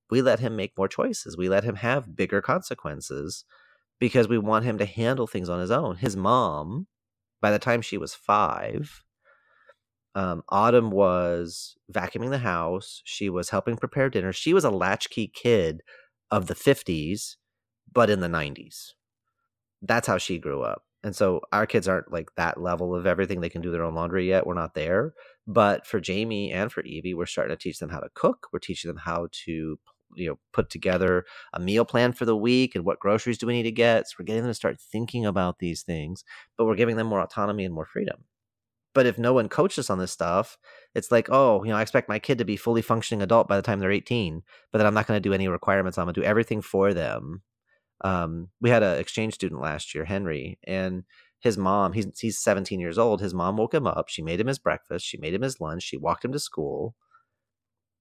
we let him make more choices. We let him have bigger consequences because we want him to handle things on his own. His mom, by the time she was five, um, Autumn was vacuuming the house. She was helping prepare dinner. She was a latchkey kid of the 50s, but in the 90s. That's how she grew up. And so our kids aren't like that level of everything. They can do their own laundry yet. We're not there. But for Jamie and for Evie, we're starting to teach them how to cook. We're teaching them how to you know put together a meal plan for the week and what groceries do we need to get so we're getting them to start thinking about these things but we're giving them more autonomy and more freedom but if no one coaches on this stuff it's like oh you know i expect my kid to be fully functioning adult by the time they're 18 but then i'm not going to do any requirements i'm going to do everything for them um, we had an exchange student last year henry and his mom he's, he's 17 years old his mom woke him up she made him his breakfast she made him his lunch she walked him to school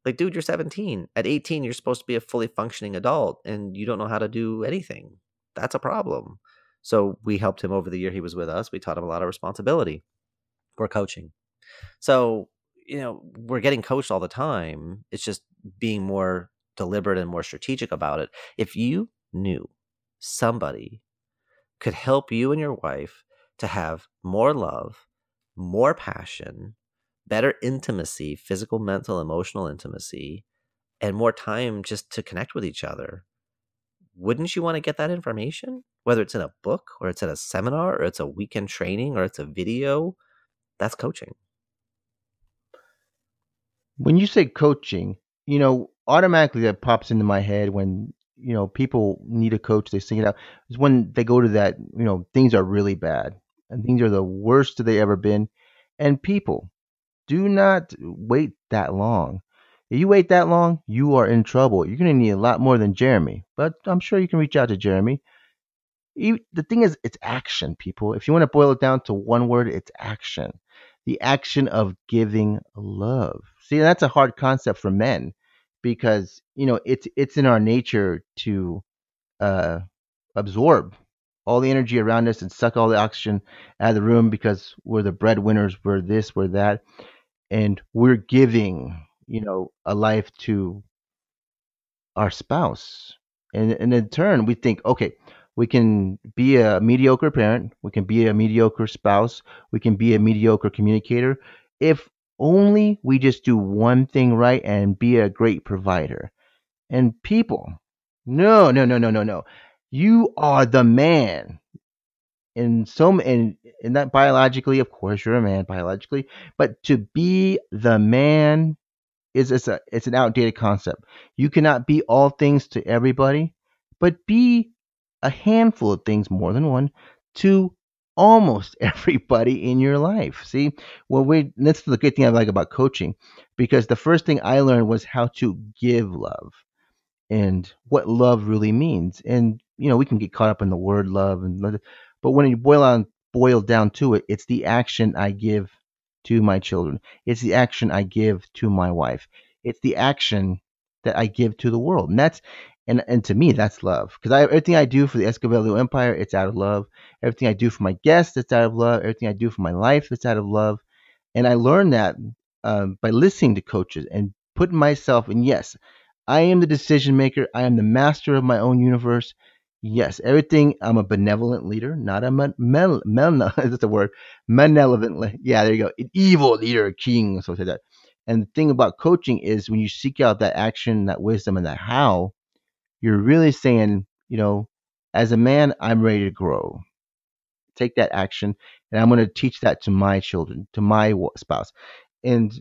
like, dude, you're 17. At 18, you're supposed to be a fully functioning adult and you don't know how to do anything. That's a problem. So we helped him over the year he was with us. We taught him a lot of responsibility for coaching. So, you know, we're getting coached all the time. It's just being more deliberate and more strategic about it. If you knew somebody could help you and your wife to have more love, more passion, better intimacy, physical, mental, emotional intimacy, and more time just to connect with each other. Wouldn't you want to get that information? Whether it's in a book or it's at a seminar or it's a weekend training or it's a video, that's coaching. When you say coaching, you know, automatically that pops into my head when, you know, people need a coach, they sing it out, is when they go to that, you know, things are really bad and things are the worst they ever been. And people, do not wait that long. If you wait that long, you are in trouble. You're going to need a lot more than Jeremy, but I'm sure you can reach out to Jeremy. You, the thing is, it's action, people. If you want to boil it down to one word, it's action. The action of giving love. See, that's a hard concept for men because you know it's it's in our nature to uh, absorb all the energy around us and suck all the oxygen out of the room because we're the breadwinners, we're this, we're that and we're giving, you know, a life to our spouse. And, and in turn, we think, okay, we can be a mediocre parent, we can be a mediocre spouse, we can be a mediocre communicator if only we just do one thing right and be a great provider. And people, no, no, no, no, no, no. You are the man And so and and that biologically, of course, you're a man biologically, but to be the man is it's a it's an outdated concept. You cannot be all things to everybody, but be a handful of things more than one to almost <laughs> everybody in your life. See, well, we that's the good thing I like about coaching, because the first thing I learned was how to give love and what love really means. And you know, we can get caught up in the word love and but when you boil on boil down to it, it's the action I give to my children. It's the action I give to my wife. It's the action that I give to the world. And that's and and to me that's love. Because I everything I do for the Escavelio Empire, it's out of love. Everything I do for my guests, it's out of love. Everything I do for my life, it's out of love. And I learned that um, by listening to coaches and putting myself in. Yes, I am the decision maker. I am the master of my own universe. Yes, everything. I'm a benevolent leader, not a mel, mel, mel <laughs> that's the word, malevolent. Yeah, there you go. An evil leader, king, so like that. And the thing about coaching is when you seek out that action, that wisdom, and that how, you're really saying, you know, as a man, I'm ready to grow. Take that action, and I'm going to teach that to my children, to my spouse, and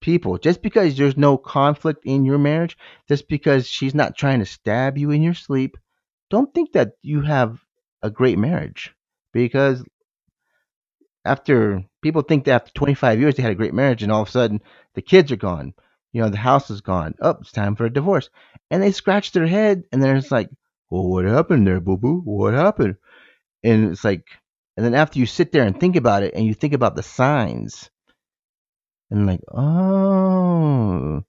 people. Just because there's no conflict in your marriage, just because she's not trying to stab you in your sleep don't think that you have a great marriage because after people think that after 25 years they had a great marriage and all of a sudden the kids are gone you know the house is gone oh it's time for a divorce and they scratch their head and they're just like well what happened there boo boo what happened and it's like, and then after you sit there and think about it, and you think about the signs, and like, oh,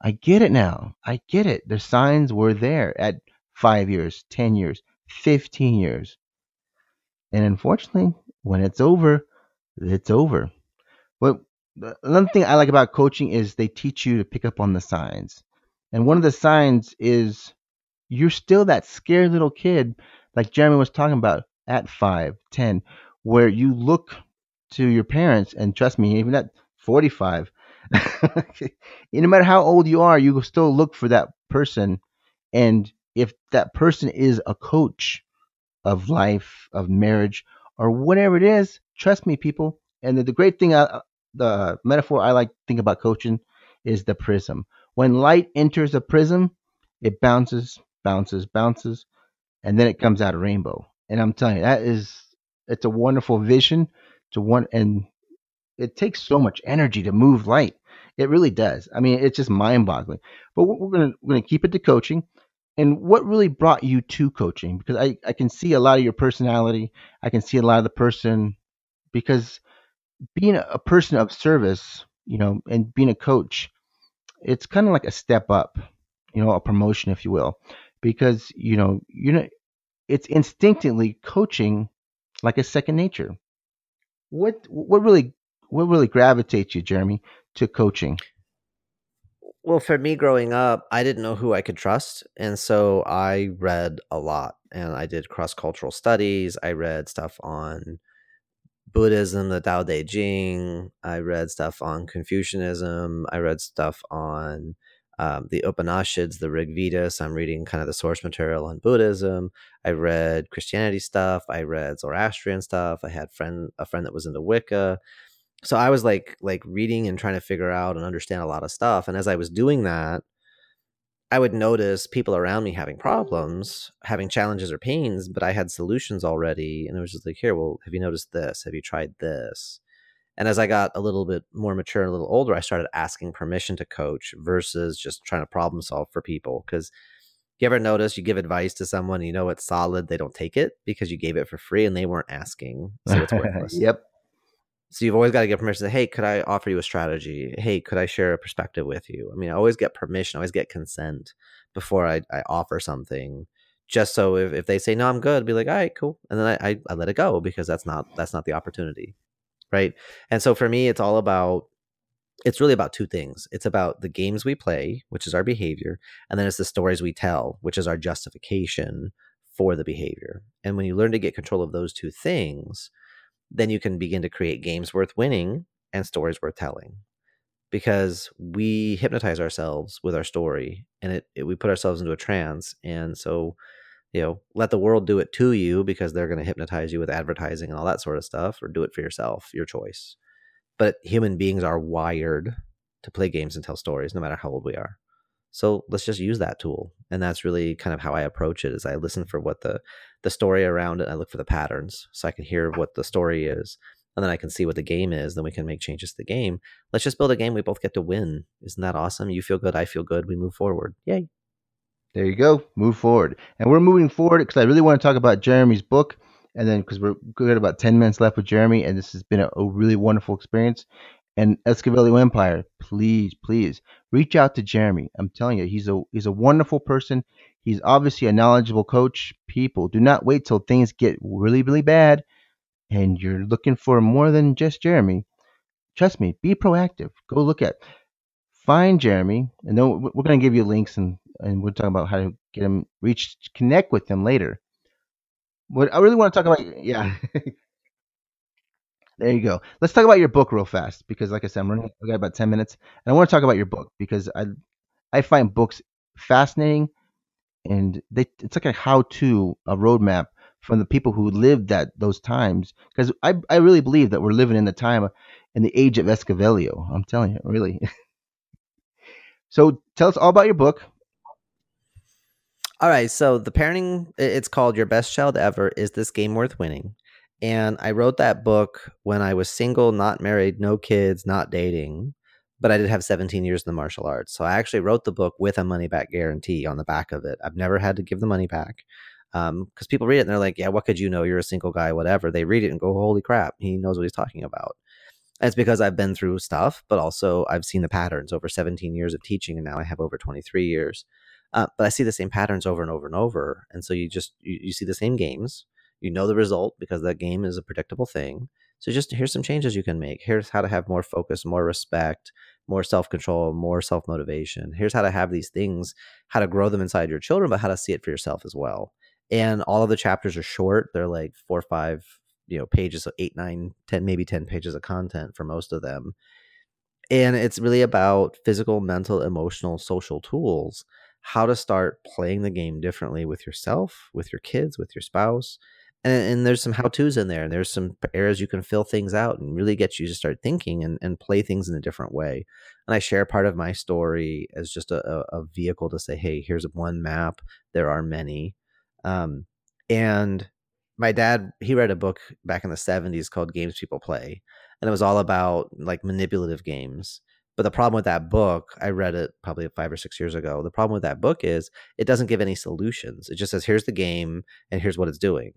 I get it now. I get it. The signs were there at five years, 10 years, 15 years. And unfortunately, when it's over, it's over. Another thing I like about coaching is they teach you to pick up on the signs. And one of the signs is you're still that scared little kid, like Jeremy was talking about at five, ten, where you look to your parents, and trust me, even at 45, <laughs> no matter how old you are, you still look for that person. And if that person is a coach of life, of marriage, or whatever it is, trust me, people. And the, the great thing, uh, the metaphor I like to think about coaching is the prism. When light enters a prism, it bounces, bounces, bounces, and then it comes out a rainbow. And I'm telling you, that is, it's a wonderful vision to one, and it takes so much energy to move light. It really does. I mean, it's just mind-boggling. But we're gonna we're gonna keep it to coaching. And what really brought you to coaching? Because I, I can see a lot of your personality. I can see a lot of the person because being a person of service, you know, and being a coach, it's kind of like a step up, you know, a promotion, if you will, because you know, you know, it's instinctively coaching like a second nature. What what really what really gravitates you, Jeremy, to coaching? Well, for me growing up, I didn't know who I could trust. And so I read a lot and I did cross cultural studies. I read stuff on Buddhism, the Tao Te Ching. I read stuff on Confucianism. I read stuff on um, the Upanishads, the Rig Veda. So I'm reading kind of the source material on Buddhism. I read Christianity stuff. I read Zoroastrian stuff. I had friend a friend that was into Wicca. So I was like like reading and trying to figure out and understand a lot of stuff. And as I was doing that, I would notice people around me having problems, having challenges or pains, but I had solutions already. And it was just like, here, well, have you noticed this? Have you tried this? And as I got a little bit more mature and a little older, I started asking permission to coach versus just trying to problem solve for people. Because you ever notice you give advice to someone, you know it's solid, they don't take it because you gave it for free and they weren't asking. So it's <laughs> worthless. yep. So you've always got to get permission. To say, hey, could I offer you a strategy? Hey, could I share a perspective with you? I mean, I always get permission, I always get consent before I, I offer something. Just so if, if they say no, I'm good, I'd be like, all right, cool, and then I, I, I let it go because that's not that's not the opportunity, right? And so for me, it's all about it's really about two things. It's about the games we play, which is our behavior, and then it's the stories we tell, which is our justification for the behavior. And when you learn to get control of those two things, then you can begin to create games worth winning and stories worth telling. Because we hypnotize ourselves with our story and it, it, we put ourselves into a trance and so you know let the world do it to you because they're going to hypnotize you with advertising and all that sort of stuff or do it for yourself your choice. But human beings are wired to play games and tell stories no matter how old we are so let's just use that tool and that's really kind of how i approach it is i listen for what the the story around it i look for the patterns so i can hear what the story is and then i can see what the game is then we can make changes to the game. Let's just build a game we both get to win. Isn't that awesome? You feel good i feel good we move forward. Yay. There you go move forward. And we're moving forward because i really want to talk about jeremy's book and then because we're good about 10 minutes left with jeremy and this has been a, a really wonderful experience and Escavelio Empire, please, please reach out to Jeremy. I'm telling you, he's a he's a wonderful person. He's obviously a knowledgeable coach. People, do not wait till things get really, really bad and you're looking for more than just Jeremy. Trust me, be proactive. Go look at find Jeremy, and then we're going to give you links and and we'll talk about how to get him reach connect with him later. What I really want to talk about, yeah. <laughs> There you go. Let's talk about your book real fast because, like I said, I'm running. I got about ten minutes, and I want to talk about your book because I, I find books fascinating, and they it's like a how-to, a roadmap from the people who lived at those times. Because I, I really believe that we're living in the time, in the age of Escavelio. I'm telling you, really. <laughs> so tell us all about your book. All right, so the parenting it's called Your Best Child Ever is this game worth winning? And I wrote that book when I was single, not married, no kids, not dating, but I did have 17 years in the martial arts. So I actually wrote the book with a money back guarantee on the back of it. I've never had to give the money back. because um, people read it and they're like, yeah, what could you know? You're a single guy, whatever. They read it and go, holy crap, he knows what he's talking about. And it's because I've been through stuff, but also I've seen the patterns over 17 years of teaching, and now I have over 23 years. Uh, but I see the same patterns over and over and over, and so you just you, you see the same games. You know the result because that game is a predictable thing. So just here's some changes you can make. Here's how to have more focus, more respect, more self control, more self motivation. Here's how to have these things, how to grow them inside your children, but how to see it for yourself as well. And all of the chapters are short. They're like four five, you know, pages, so eight, nine, ten, maybe 10 pages of content for most of them. And it's really about physical, mental, emotional, social tools, how to start playing the game differently with yourself, with your kids, with your spouse, and, and there's some how to's in there and there's some areas you can fill things out and really get you to start thinking and, and play things in a different way and i share part of my story as just a, a vehicle to say hey here's one map there are many um, and my dad he read a book back in the 70s called games people play and it was all about like manipulative games but the problem with that book, I read it probably five or six years ago. The problem with that book is it doesn't give any solutions. It just says, here's the game and here's what it's doing.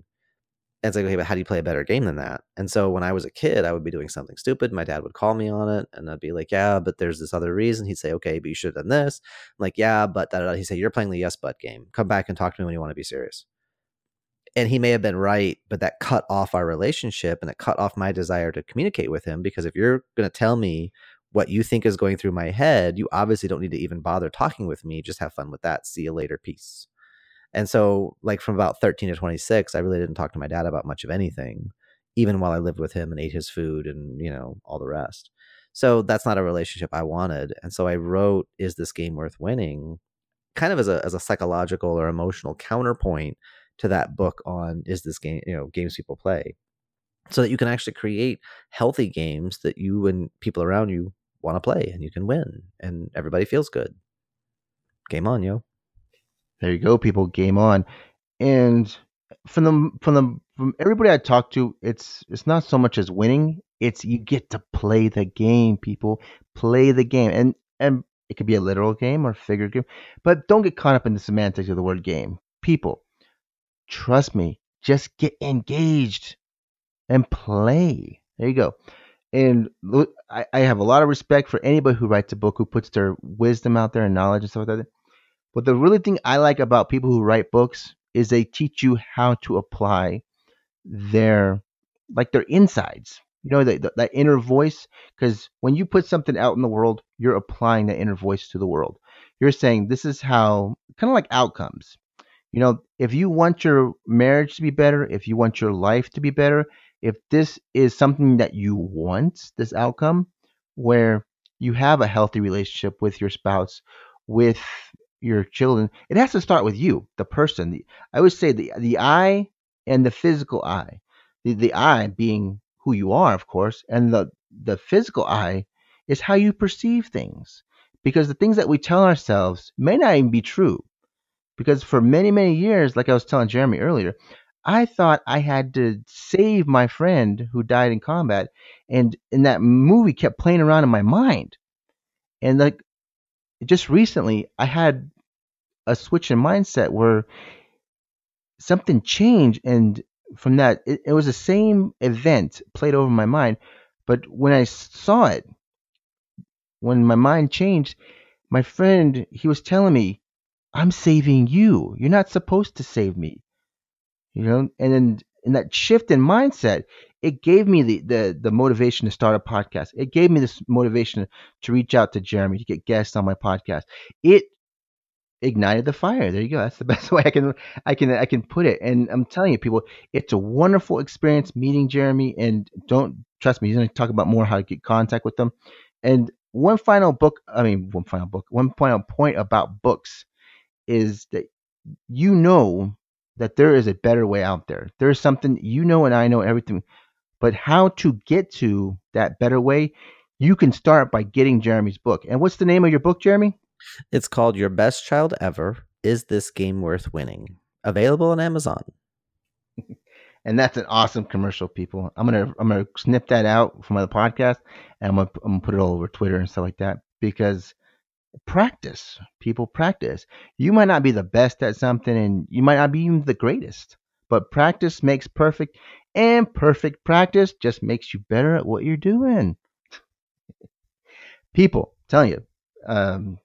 It's like, okay, but how do you play a better game than that? And so when I was a kid, I would be doing something stupid. My dad would call me on it, and I'd be like, yeah, but there's this other reason. He'd say, okay, but you should have done this. I'm like, yeah, but da, he'd say, you're playing the yes but game. Come back and talk to me when you want to be serious. And he may have been right, but that cut off our relationship and it cut off my desire to communicate with him. Because if you're going to tell me what you think is going through my head, you obviously don't need to even bother talking with me. Just have fun with that. See you later. Peace. And so, like from about 13 to 26, I really didn't talk to my dad about much of anything, even while I lived with him and ate his food and, you know, all the rest. So that's not a relationship I wanted. And so I wrote, Is This Game Worth Winning? kind of as a, as a psychological or emotional counterpoint to that book on Is This Game, you know, games people play. So that you can actually create healthy games that you and people around you want to play and you can win and everybody feels good. Game on, yo. There you go, people. Game on. And from the from the from everybody I talked to, it's it's not so much as winning. It's you get to play the game, people. Play the game, and and it could be a literal game or figure game, but don't get caught up in the semantics of the word game. People, trust me, just get engaged and play. There you go. And I, I have a lot of respect for anybody who writes a book who puts their wisdom out there and knowledge and stuff like that. But the really thing I like about people who write books is they teach you how to apply their like their insides. You know, that, that inner voice. Because when you put something out in the world, you're applying that inner voice to the world. You're saying this is how, kind of like outcomes. You know, if you want your marriage to be better, if you want your life to be better, if this is something that you want, this outcome, where you have a healthy relationship with your spouse, with your children, it has to start with you, the person. I would say the the I and the physical I. The the I being who you are, of course, and the the physical I is how you perceive things. Because the things that we tell ourselves may not even be true. Because for many, many years, like I was telling Jeremy earlier, I thought I had to save my friend who died in combat, and and that movie kept playing around in my mind. And like just recently I had a switch in mindset where something changed and from that it, it was the same event played over my mind but when i saw it when my mind changed my friend he was telling me i'm saving you. You're not supposed to save me. You know and then in that shift in mindset it gave me the, the the motivation to start a podcast. It gave me this motivation to reach out to Jeremy to get guests on my podcast. It ignited the fire. There you go. That's the <laughs> best way I can I can I can put it. And I'm telling you, people, it's a wonderful experience meeting Jeremy. And don't trust me, he's going to talk about more how to get contact with them. And one final book, I mean, one final book, one final point about books is that you know that there is a better way out there. There is something you know, and I know everything. But how to get to that better way, you can start by getting Jeremy's book. And what's the name of your book, Jeremy? It's called Your Best Child Ever Is This Game Worth Winning? Available on Amazon. <laughs> and that's an awesome commercial, people. I'm gonna I'm gonna snip that out from the podcast and I'm gonna, I'm gonna put it all over Twitter and stuff like that because practice. People practice. You might not be the best at something and you might not be even the greatest, but practice makes perfect, and perfect practice just makes you better at what you're doing. <laughs> People, I'm telling you, um,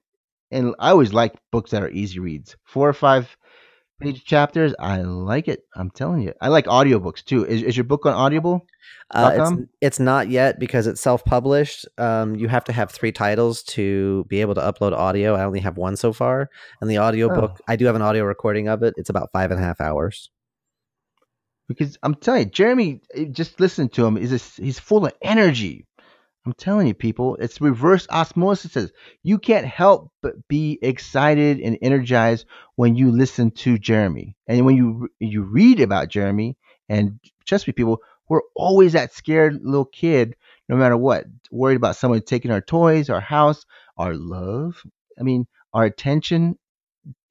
and I always like books that are easy reads. Four or five page chapters, I like it. I'm telling you. I like audiobooks too. Is, is your book on Audible? Uh, it's it's not yet because it's self published. Um, you have to have three titles to be able to upload audio. I only have one so far, and the audio Oh. I do have an audio recording of it. It's about five and a half hours. Because I'm telling you, Jeremy, eh, just listen to him. Is he's full of energy. I'm telling you, people, it's reverse osmosis. You can't help but be excited and energized when you listen to Jeremy, and when you you read about Jeremy. And trust me, people, we're always that scared little kid, no matter what, worried about someone taking our toys, our house, our love. I mean, our attention.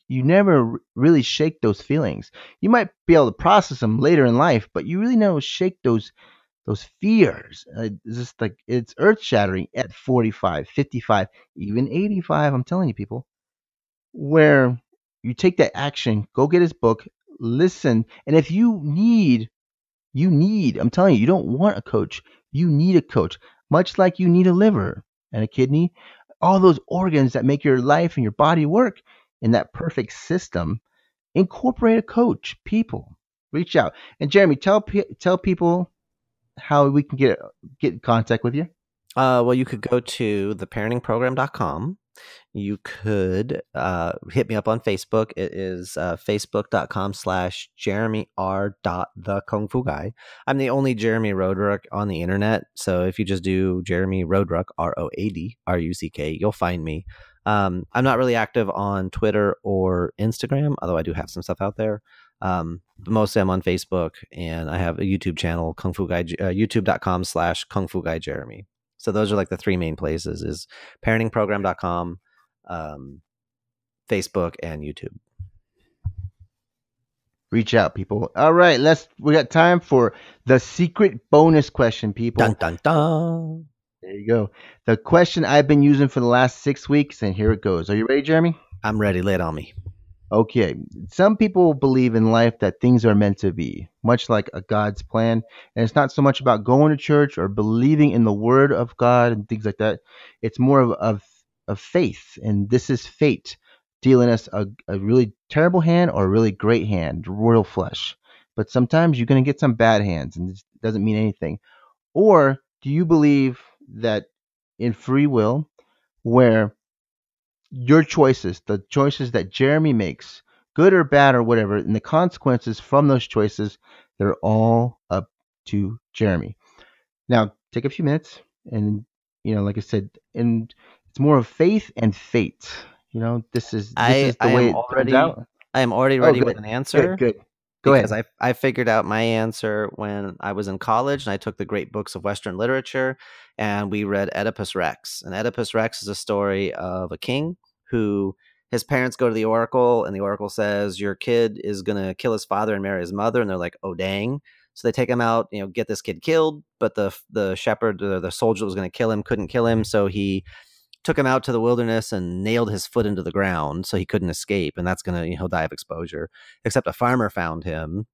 You never really shake those feelings. You might be able to process them later in life, but you really never shake those those fears. Uh, it's just like it's earth shattering at 45, 55, even 85. I'm telling you, people, where you take that action, go get his book, listen, and if you need, you need, I'm telling you, you don't want a coach, you need a coach, much like you need a liver and a kidney, all those organs that make your life and your body work in that perfect system. Incorporate a coach, people. Reach out. And Jeremy, tell tell people how we can get get in contact with you. Uh, well, you could go to theparentingprogram.com. You could uh, hit me up on Facebook. It is uh, facebook.com slash Jeremy R. dot the Kung Fu Guy. I'm the only Jeremy Roadruck on the internet. So if you just do Jeremy Roadruck, R O A D R U C K, you'll find me. Um, I'm not really active on Twitter or Instagram, although I do have some stuff out there. Um, but mostly I'm on Facebook and I have a YouTube channel, Kung Fu Guy, uh, youtube.com slash Kung Fu Guy Jeremy. So those are like the three main places is parentingprogram.com, um, Facebook and YouTube. Reach out, people. All right, let's. We got time for the secret bonus question, people. Dun dun dun. There you go. The question I've been using for the last six weeks, and here it goes. Are you ready, Jeremy? I'm ready. Lay it on me. Okay. Some people believe in life that things are meant to be, much like a God's plan. And it's not so much about going to church or believing in the word of God and things like that. It's more of, of, of faith. And this is fate dealing us a, a really terrible hand or a really great hand, royal flesh. But sometimes you're going to get some bad hands, and it doesn't mean anything. Or do you believe that in free will, where your choices, the choices that Jeremy makes, good or bad or whatever, and the consequences from those choices, they're all up to Jeremy. Now, take a few minutes, and you know, like I said, and it's more of faith and fate. You know, this is this I- is the I way am it already out. I am already Oh, ready good. with an answer. Good, good. Go because ahead. I I figured out my answer when I was in college and I took the great books of Western literature and we read Oedipus Rex. And Oedipus Rex is a story of a king who his parents go to the oracle and the oracle says your kid is going to kill his father and marry his mother and they're like oh dang so they take him out you know get this kid killed but the the shepherd the, the soldier that was going to kill him couldn't kill him so he took him out to the wilderness and nailed his foot into the ground so he couldn't escape and that's to you know, he'll die of exposure except a farmer found him.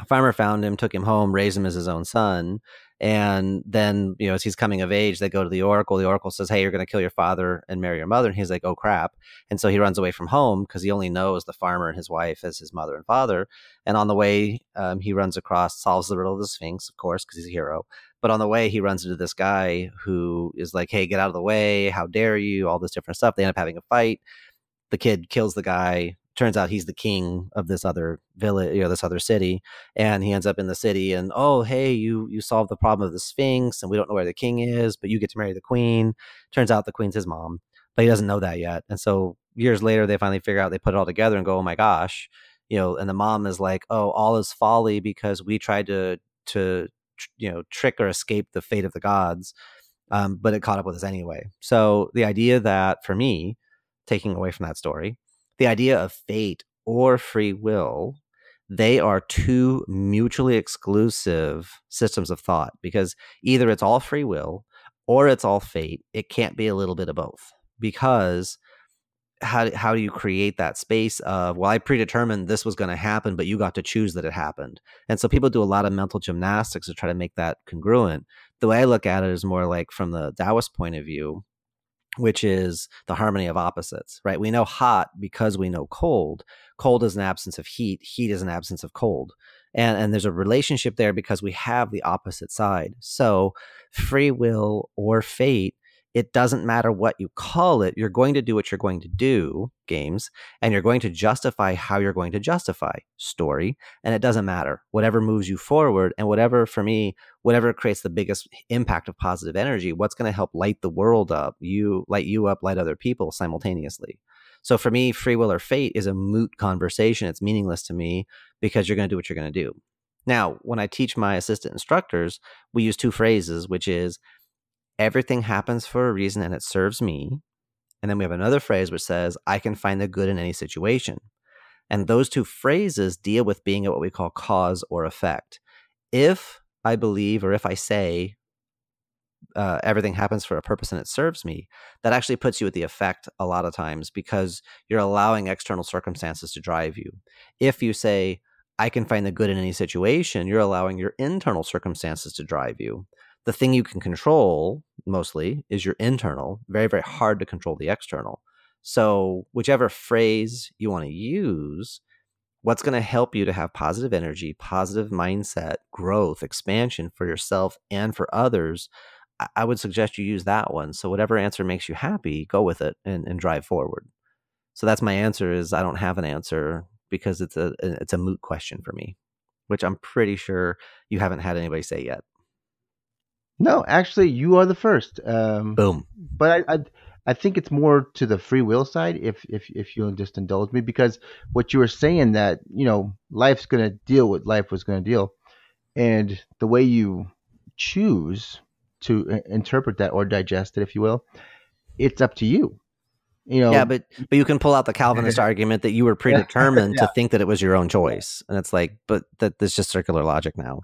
A farmer found him took him home raised him as his own son and then you know as he's coming of age they go to the oracle. The oracle says hey you're to kill your father and marry your mother and he's like oh crap. And so he runs away from home because he only knows the farmer and his wife as his mother and father and on the way um, he runs across solves the riddle of the sphinx of course because he's a hero but on the way he runs into this guy who is like hey get out of the way. How dare you? All this different stuff. They end up having a fight. The kid kills the guy. Turns out he's the king of this other village you know this other city and he ends up in the city and oh hey you you solved the problem of the sphinx and we don't know where the king is but you get to marry the queen. Turns out the queen's his mom but he doesn't know that yet. And so years later they finally figure out they put it all together and go oh my gosh. You know and the mom is like oh all is folly because we tried to to you know trick or escape the fate of the gods um, but it caught up with us anyway. So the idea that for me taking away from that story the idea of fate or free will they are two mutually exclusive systems of thought because either it's all free will or it's all fate it can't be a little bit of both. Because how how do you create that space of well i predetermined this was going to happen but you got to choose that it happened. And so people do a lot of mental gymnastics to try to make that congruent. The way i look at it is more like from the taoist point of view which is the harmony of opposites right? We know hot because we know cold. Cold is an absence of heat. Heat is an absence of cold. And and there's a relationship there because we have the opposite side. So free will or fate it doesn't matter what you call it you're going to do what you're going to do games and you're going to justify how you're going to justify story and it doesn't matter. Whatever moves you forward and whatever for me whatever creates the biggest impact of positive energy what's going to help light the world up you light you up light other people simultaneously. So for me free will or fate is a moot conversation. It's meaningless to me because you're going to do what you're going to do. Now when i teach my assistant instructors we use two phrases which is everything happens for a reason and it serves me. And then we have another phrase which says, I can find the good in any situation. And those two phrases deal with being at what we call cause or effect. If I believe or if I say uh, everything happens for a purpose and it serves me, that actually puts you at the effect a lot of times because you're allowing external circumstances to drive you. If you say, I can find the good in any situation, you're allowing your internal circumstances to drive you the thing you can control mostly is your internal very very hard to control the external. So whichever phrase you want to use what's going to help you to have positive energy positive mindset growth expansion for yourself and for others i would suggest you use that one. So whatever answer makes you happy go with it and, and drive forward. So that's my answer is i don't have an answer because it's a it's a moot question for me which i'm pretty sure you haven't had anybody say yet no, actually, you are the first. Um, Boom. But I, I, I think it's more to the free will side. If if if you'll just indulge me, because what you were saying that you know life's going to deal with life was going to deal, and the way you choose to interpret that or digest it, if you will, it's up to you. You know, yeah, but but you can pull out the Calvinist <laughs> argument that you were predetermined <laughs> yeah. to think that it was your own choice, and it's like, but that there's just circular logic now.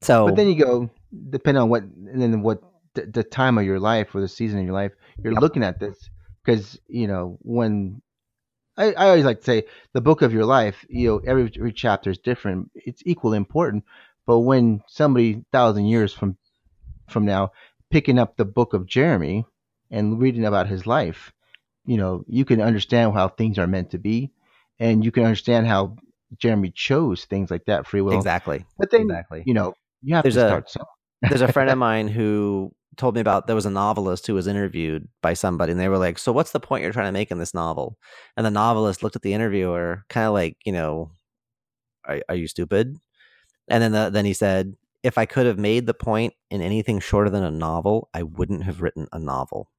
So, but then you go, depending on what, and then what the, the time of your life or the season of your life, you're yep. looking at this because you know when I, I always like to say the book of your life, you know, every, every chapter is different. It's equally important, but when somebody thousand years from from now picking up the book of Jeremy and reading about his life, you know, you can understand how things are meant to be, and you can understand how Jeremy chose things like that, free will. Exactly. But then, exactly. you know, you have there's to start a, there's a friend of <laughs> mine who told me about there was a novelist who was interviewed by somebody and they were like, So what's the point you're trying to make in this novel? And the novelist looked at the interviewer kind of like, you know, are, are you stupid? And then the, then he said, if I could have made the point in anything shorter than a novel, I wouldn't have written a novel.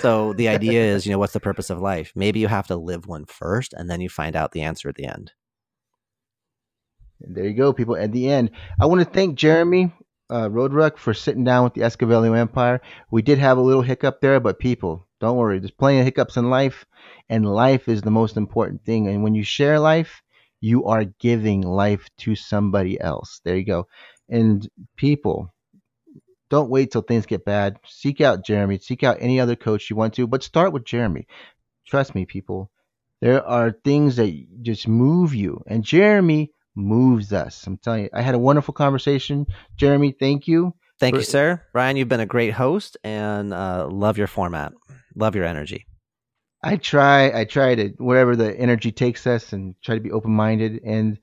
So the idea is, you know, what's the purpose of life? Maybe you have to live one first and then you find out the answer at the end. And there you go, people. At the end, I want to thank Jeremy uh, Roadruck for sitting down with the Escavelio Empire. We did have a little hiccup there, but people, don't worry. There's plenty of hiccups in life, and life is the most important thing. And when you share life, you are giving life to somebody else. There you go. And people, don't wait till things get bad. Seek out Jeremy. Seek out any other coach you want to, but start with Jeremy. Trust me, people. There are things that just move you. And Jeremy moves us. I'm telling you, I had a wonderful conversation. Jeremy, thank you. Thank for- you, sir. Ryan, you've been a great host and uh, love your format. Love your energy. I try, I try to wherever the energy takes us, and try to be open minded and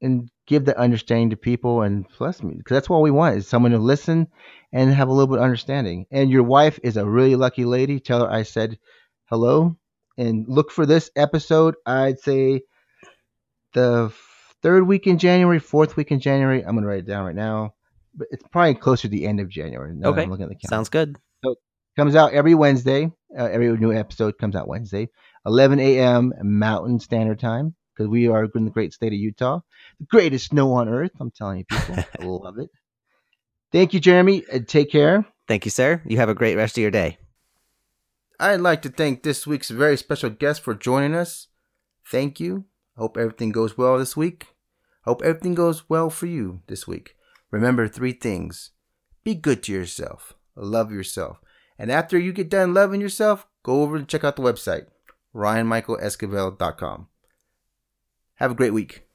and give the understanding to people and bless me because that's what we want is someone to listen and have a little bit of understanding. And your wife is a really lucky lady. Tell her I said hello and look for this episode. I'd say the third week in January, fourth week in January. I'm gonna write it down right now, but it's probably closer to the end of January. okay, I'm looking at the calendar. sounds good. So comes out every Wednesday. Uh, every new episode comes out Wednesday, 11 a.m. Mountain Standard Time, because we are in the great state of Utah, the greatest snow on earth. I'm telling you, people, <laughs> I love it. Thank you, Jeremy. And take care. Thank you, sir. You have a great rest of your day. I'd like to thank this week's very special guest for joining us. Thank you. Hope everything goes well this week. Hope everything goes well for you this week. Remember three things be good to yourself, love yourself, and after you get done loving yourself, go over and check out the website ryanmichaelesquivel.com. Have a great week.